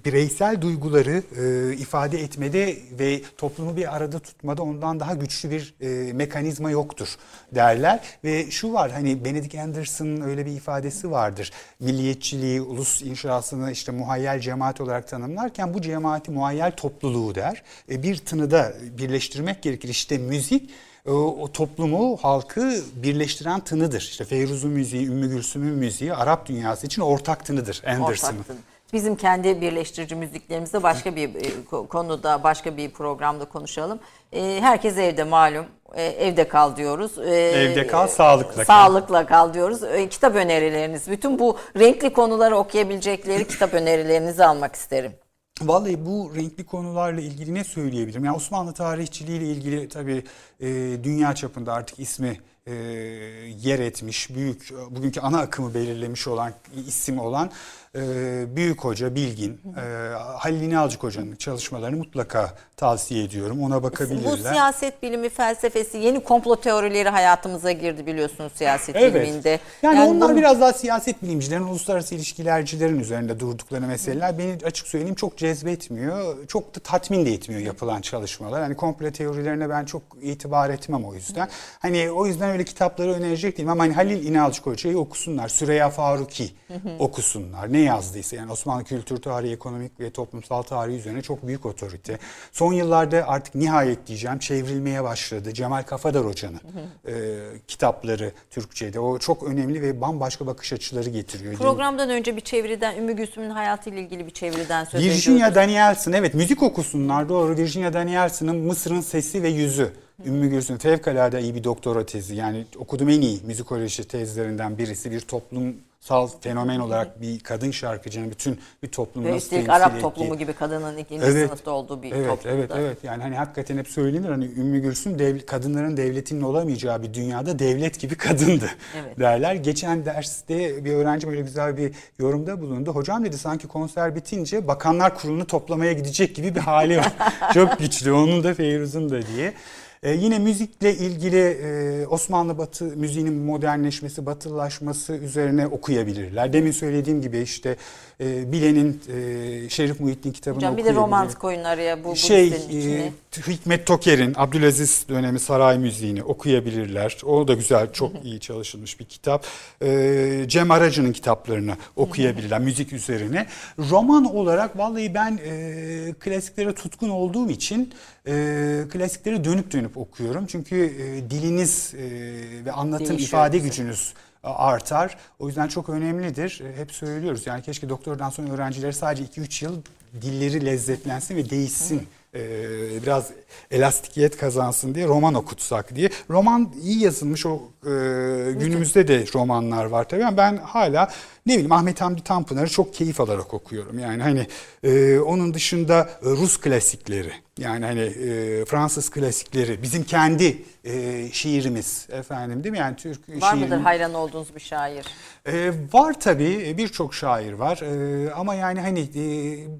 bireysel duyguları e, ifade etmede ve toplumu bir arada tutmada ondan daha güçlü bir e, mekanizma yoktur derler. Ve şu var hani Benedict Anderson'ın öyle bir ifadesi vardır. Milliyetçiliği, ulus inşasını işte muhayyel cemaat olarak tanımlarken bu cemaati muhayyel topluluğu der. E, bir tınıda birleştirmek gerekir. İşte müzik o, o toplumu, halkı birleştiren tınıdır. İşte Feyruz'un müziği, Ümmü Gülsüm'ün müziği Arap dünyası için ortak tınıdır Anderson'ın. Bizim kendi birleştirici müziklerimizde başka bir e, ko- konuda, başka bir programda konuşalım. E, Herkes evde malum. E, Evde kal diyoruz. Evde kal, sağlıkla kal. Sağlıkla kal diyoruz. Kitap önerileriniz. Bütün bu renkli konuları okuyabilecekleri kitap önerilerinizi almak isterim. Vallahi bu renkli konularla ilgili ne söyleyebilirim? Yani Osmanlı tarihçiliği ile ilgili tabii e, dünya çapında artık ismi e, yer etmiş, büyük bugünkü ana akımı belirlemiş olan isim olan e, Büyük Hoca, Bilgin, e, Halil İnalcık Hoca'nın çalışmalarını mutlaka tavsiye ediyorum. Ona bakabilirler. Bu siyaset bilimi felsefesi yeni komplo teorileri hayatımıza girdi biliyorsunuz siyaset Evet. biliminde. Yani, onlar bunu- biraz daha siyaset bilimcilerin, uluslararası ilişkilercilerin üzerinde durdukları meseleler beni açık söyleyeyim çok cezbetmiyor. Çok da tatmin de etmiyor yapılan çalışmalar. Hani komple teorilerine ben çok itibar etmem o yüzden. Hani o yüzden öyle kitapları önerecek değilim ama hani Halil İnalcık Hoca'yı okusunlar. Süreyya Faruki okusunlar. Ne yazdıysa yani Osmanlı kültür tarihi, ekonomik ve toplumsal tarihi üzerine çok büyük otorite. Son yıllarda artık nihayet diyeceğim çevrilmeye başladı. Cemal Kafadar Hoca'nın e, kitapları Türkçe'de. O çok önemli ve bambaşka bakış açıları getiriyor. Programdan önce bir çevreden, Ümmü Gülsüm'ün hayatıyla ilgili bir çevreden söz Virginia ediyorduk. Danielson evet müzik okusunlar doğru. Virginia Danielson'ın Mısır'ın Sesi ve Yüzü. Ümmü Gülsün fevkalade iyi bir doktora tezi. Yani okuduğum en iyi müzikoloji tezlerinden birisi. Bir toplumsal fenomen olarak bir kadın şarkıcının bütün bir toplumu Ve nasıl temsil Arap ettiği. toplumu gibi kadının ikinci Evet. sınıfta olduğu bir evet, toplumda. Evet, evet. Yani hani hakikaten hep söylenir hani Ümmü Gülsüm dev, kadınların devletinin olamayacağı bir dünyada devlet gibi kadındı Evet. derler. Geçen derste bir öğrenci böyle güzel bir yorumda bulundu. Hocam dedi sanki konser bitince bakanlar kurulunu toplamaya gidecek gibi bir hali var. Çok güçlü onun da Feyruz'un da diye. Ee, yine müzikle ilgili e, Osmanlı Batı müziğinin modernleşmesi, batılılaşması üzerine okuyabilirler. Demin söylediğim gibi işte e, Bilen'in e, Şerif Muhittin kitabını Hocam bir de okuyabilir. romans koyun araya bu, bu şey e, Hikmet Toker'in Abdülaziz dönemi saray müziğini okuyabilirler. O da güzel, çok iyi çalışılmış bir kitap. E, Cem Aracı'nın kitaplarını okuyabilirler müzik üzerine. Roman olarak vallahi ben e, klasiklere tutkun olduğum için e, klasikleri dönüp dönüp okuyorum. Çünkü e, diliniz e, ve anlatım Değişiyor ifade bize. gücünüz artar. O yüzden çok önemlidir. Hep söylüyoruz. Yani keşke doktordan sonra öğrencileri sadece 2-3 yıl dilleri lezzetlensin ve değişsin. Ee, biraz elastikiyet kazansın diye roman okutsak diye. Roman iyi yazılmış o e, günümüzde de romanlar var tabii ama ben hala ne bileyim Ahmet Hamdi Tanpınar'ı çok keyif alarak okuyorum. Yani hani e, onun dışında e, Rus klasikleri yani hani e, Fransız klasikleri bizim kendi e, şiirimiz efendim değil mi? Yani Türk Var mıdır şiirinin- hayran olduğunuz bir şair? ee, var tabii birçok şair var Ee, ama yani hani e,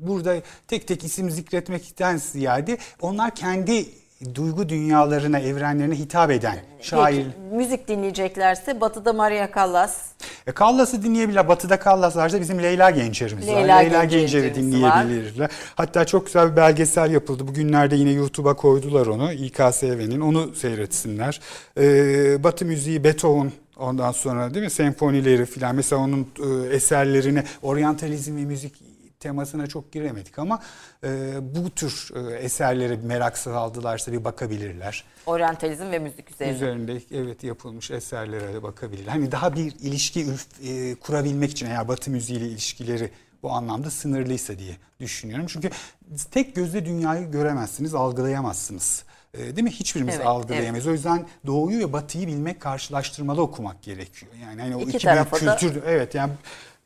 burada tek tek isim zikretmekten ziyade onlar kendi duygu dünyalarına, evrenlerine hitap eden şair. Peki, müzik dinleyeceklerse Batı'da Maria Callas. E, Kallas'ı dinleyebilirler. Batı'da Kallas varsa bizim Leyla Gencer'imiz Leyla var. Leyla Gencer'i dinleyebilirler. Hatta çok güzel bir belgesel yapıldı. Bugünlerde yine YouTube'a koydular onu. İKSV'nin. Onu seyretsinler. Ee, Batı müziği Beethoven ondan sonra değil mi? Senfonileri filan. Mesela onun e, eserlerine oryantalizm ve müzik temasına çok giremedik ama e, bu tür e, eserlere merak saldılarsa bir bakabilirler. Oryantalizm ve müzik üzerine. Üzerinde evet yapılmış eserlere de bakabilir. Hani daha bir ilişki e, kurabilmek için eğer Batı müziğiyle ilişkileri bu anlamda sınırlıysa diye düşünüyorum. Çünkü tek gözle dünyayı göremezsiniz, algılayamazsınız. E, değil mi? Hiçbirimiz Evet, algılayamayız. O yüzden Doğu'yu ve Batı'yı bilmek, karşılaştırmalı okumak gerekiyor. Yani hani o İki iki, büyük tarafa da- kültür evet yani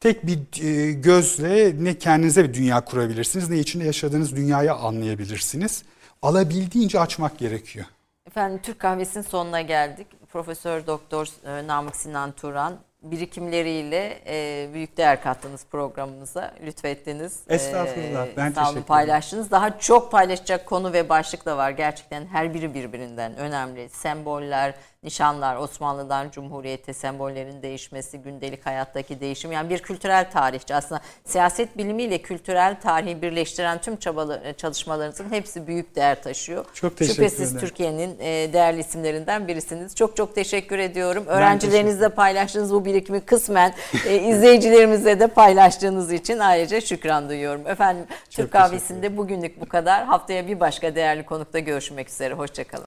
tek bir e, gözle ne kendinize bir dünya kurabilirsiniz ne içinde yaşadığınız dünyayı anlayabilirsiniz. Alabildiğince açmak gerekiyor. Efendim Türk Kahvesi'nin sonuna geldik. Profesör Doktor e, Namık Sinan Turan birikimleriyle e, büyük değer kattınız programımıza. Lütfettiniz. Estağfurullah, ben sağ olun, teşekkür ederim. paylaştınız. Daha çok paylaşacak konu ve başlık da var. Gerçekten her biri birbirinden önemli. Semboller, nişanlar, Osmanlı'dan Cumhuriyete sembollerin değişmesi, gündelik hayattaki değişim. Yani bir kültürel tarihçi aslında siyaset bilimiyle kültürel tarihi birleştiren tüm çabalı, çalışmalarınızın hepsi büyük değer taşıyor. Çok teşekkür Şüphesiz ederim. Türkiye'nin e, değerli isimlerinden birisiniz. Çok çok teşekkür ediyorum. Öğrencilerinizle paylaştığınız bu birikimi kısmen e, izleyicilerimizle de paylaştığınız için ayrıca şükran duyuyorum. Efendim Türk teşekkür Kahvesi'nde bugünlük bu kadar. Haftaya bir başka değerli konukta görüşmek üzere. Hoşçakalın.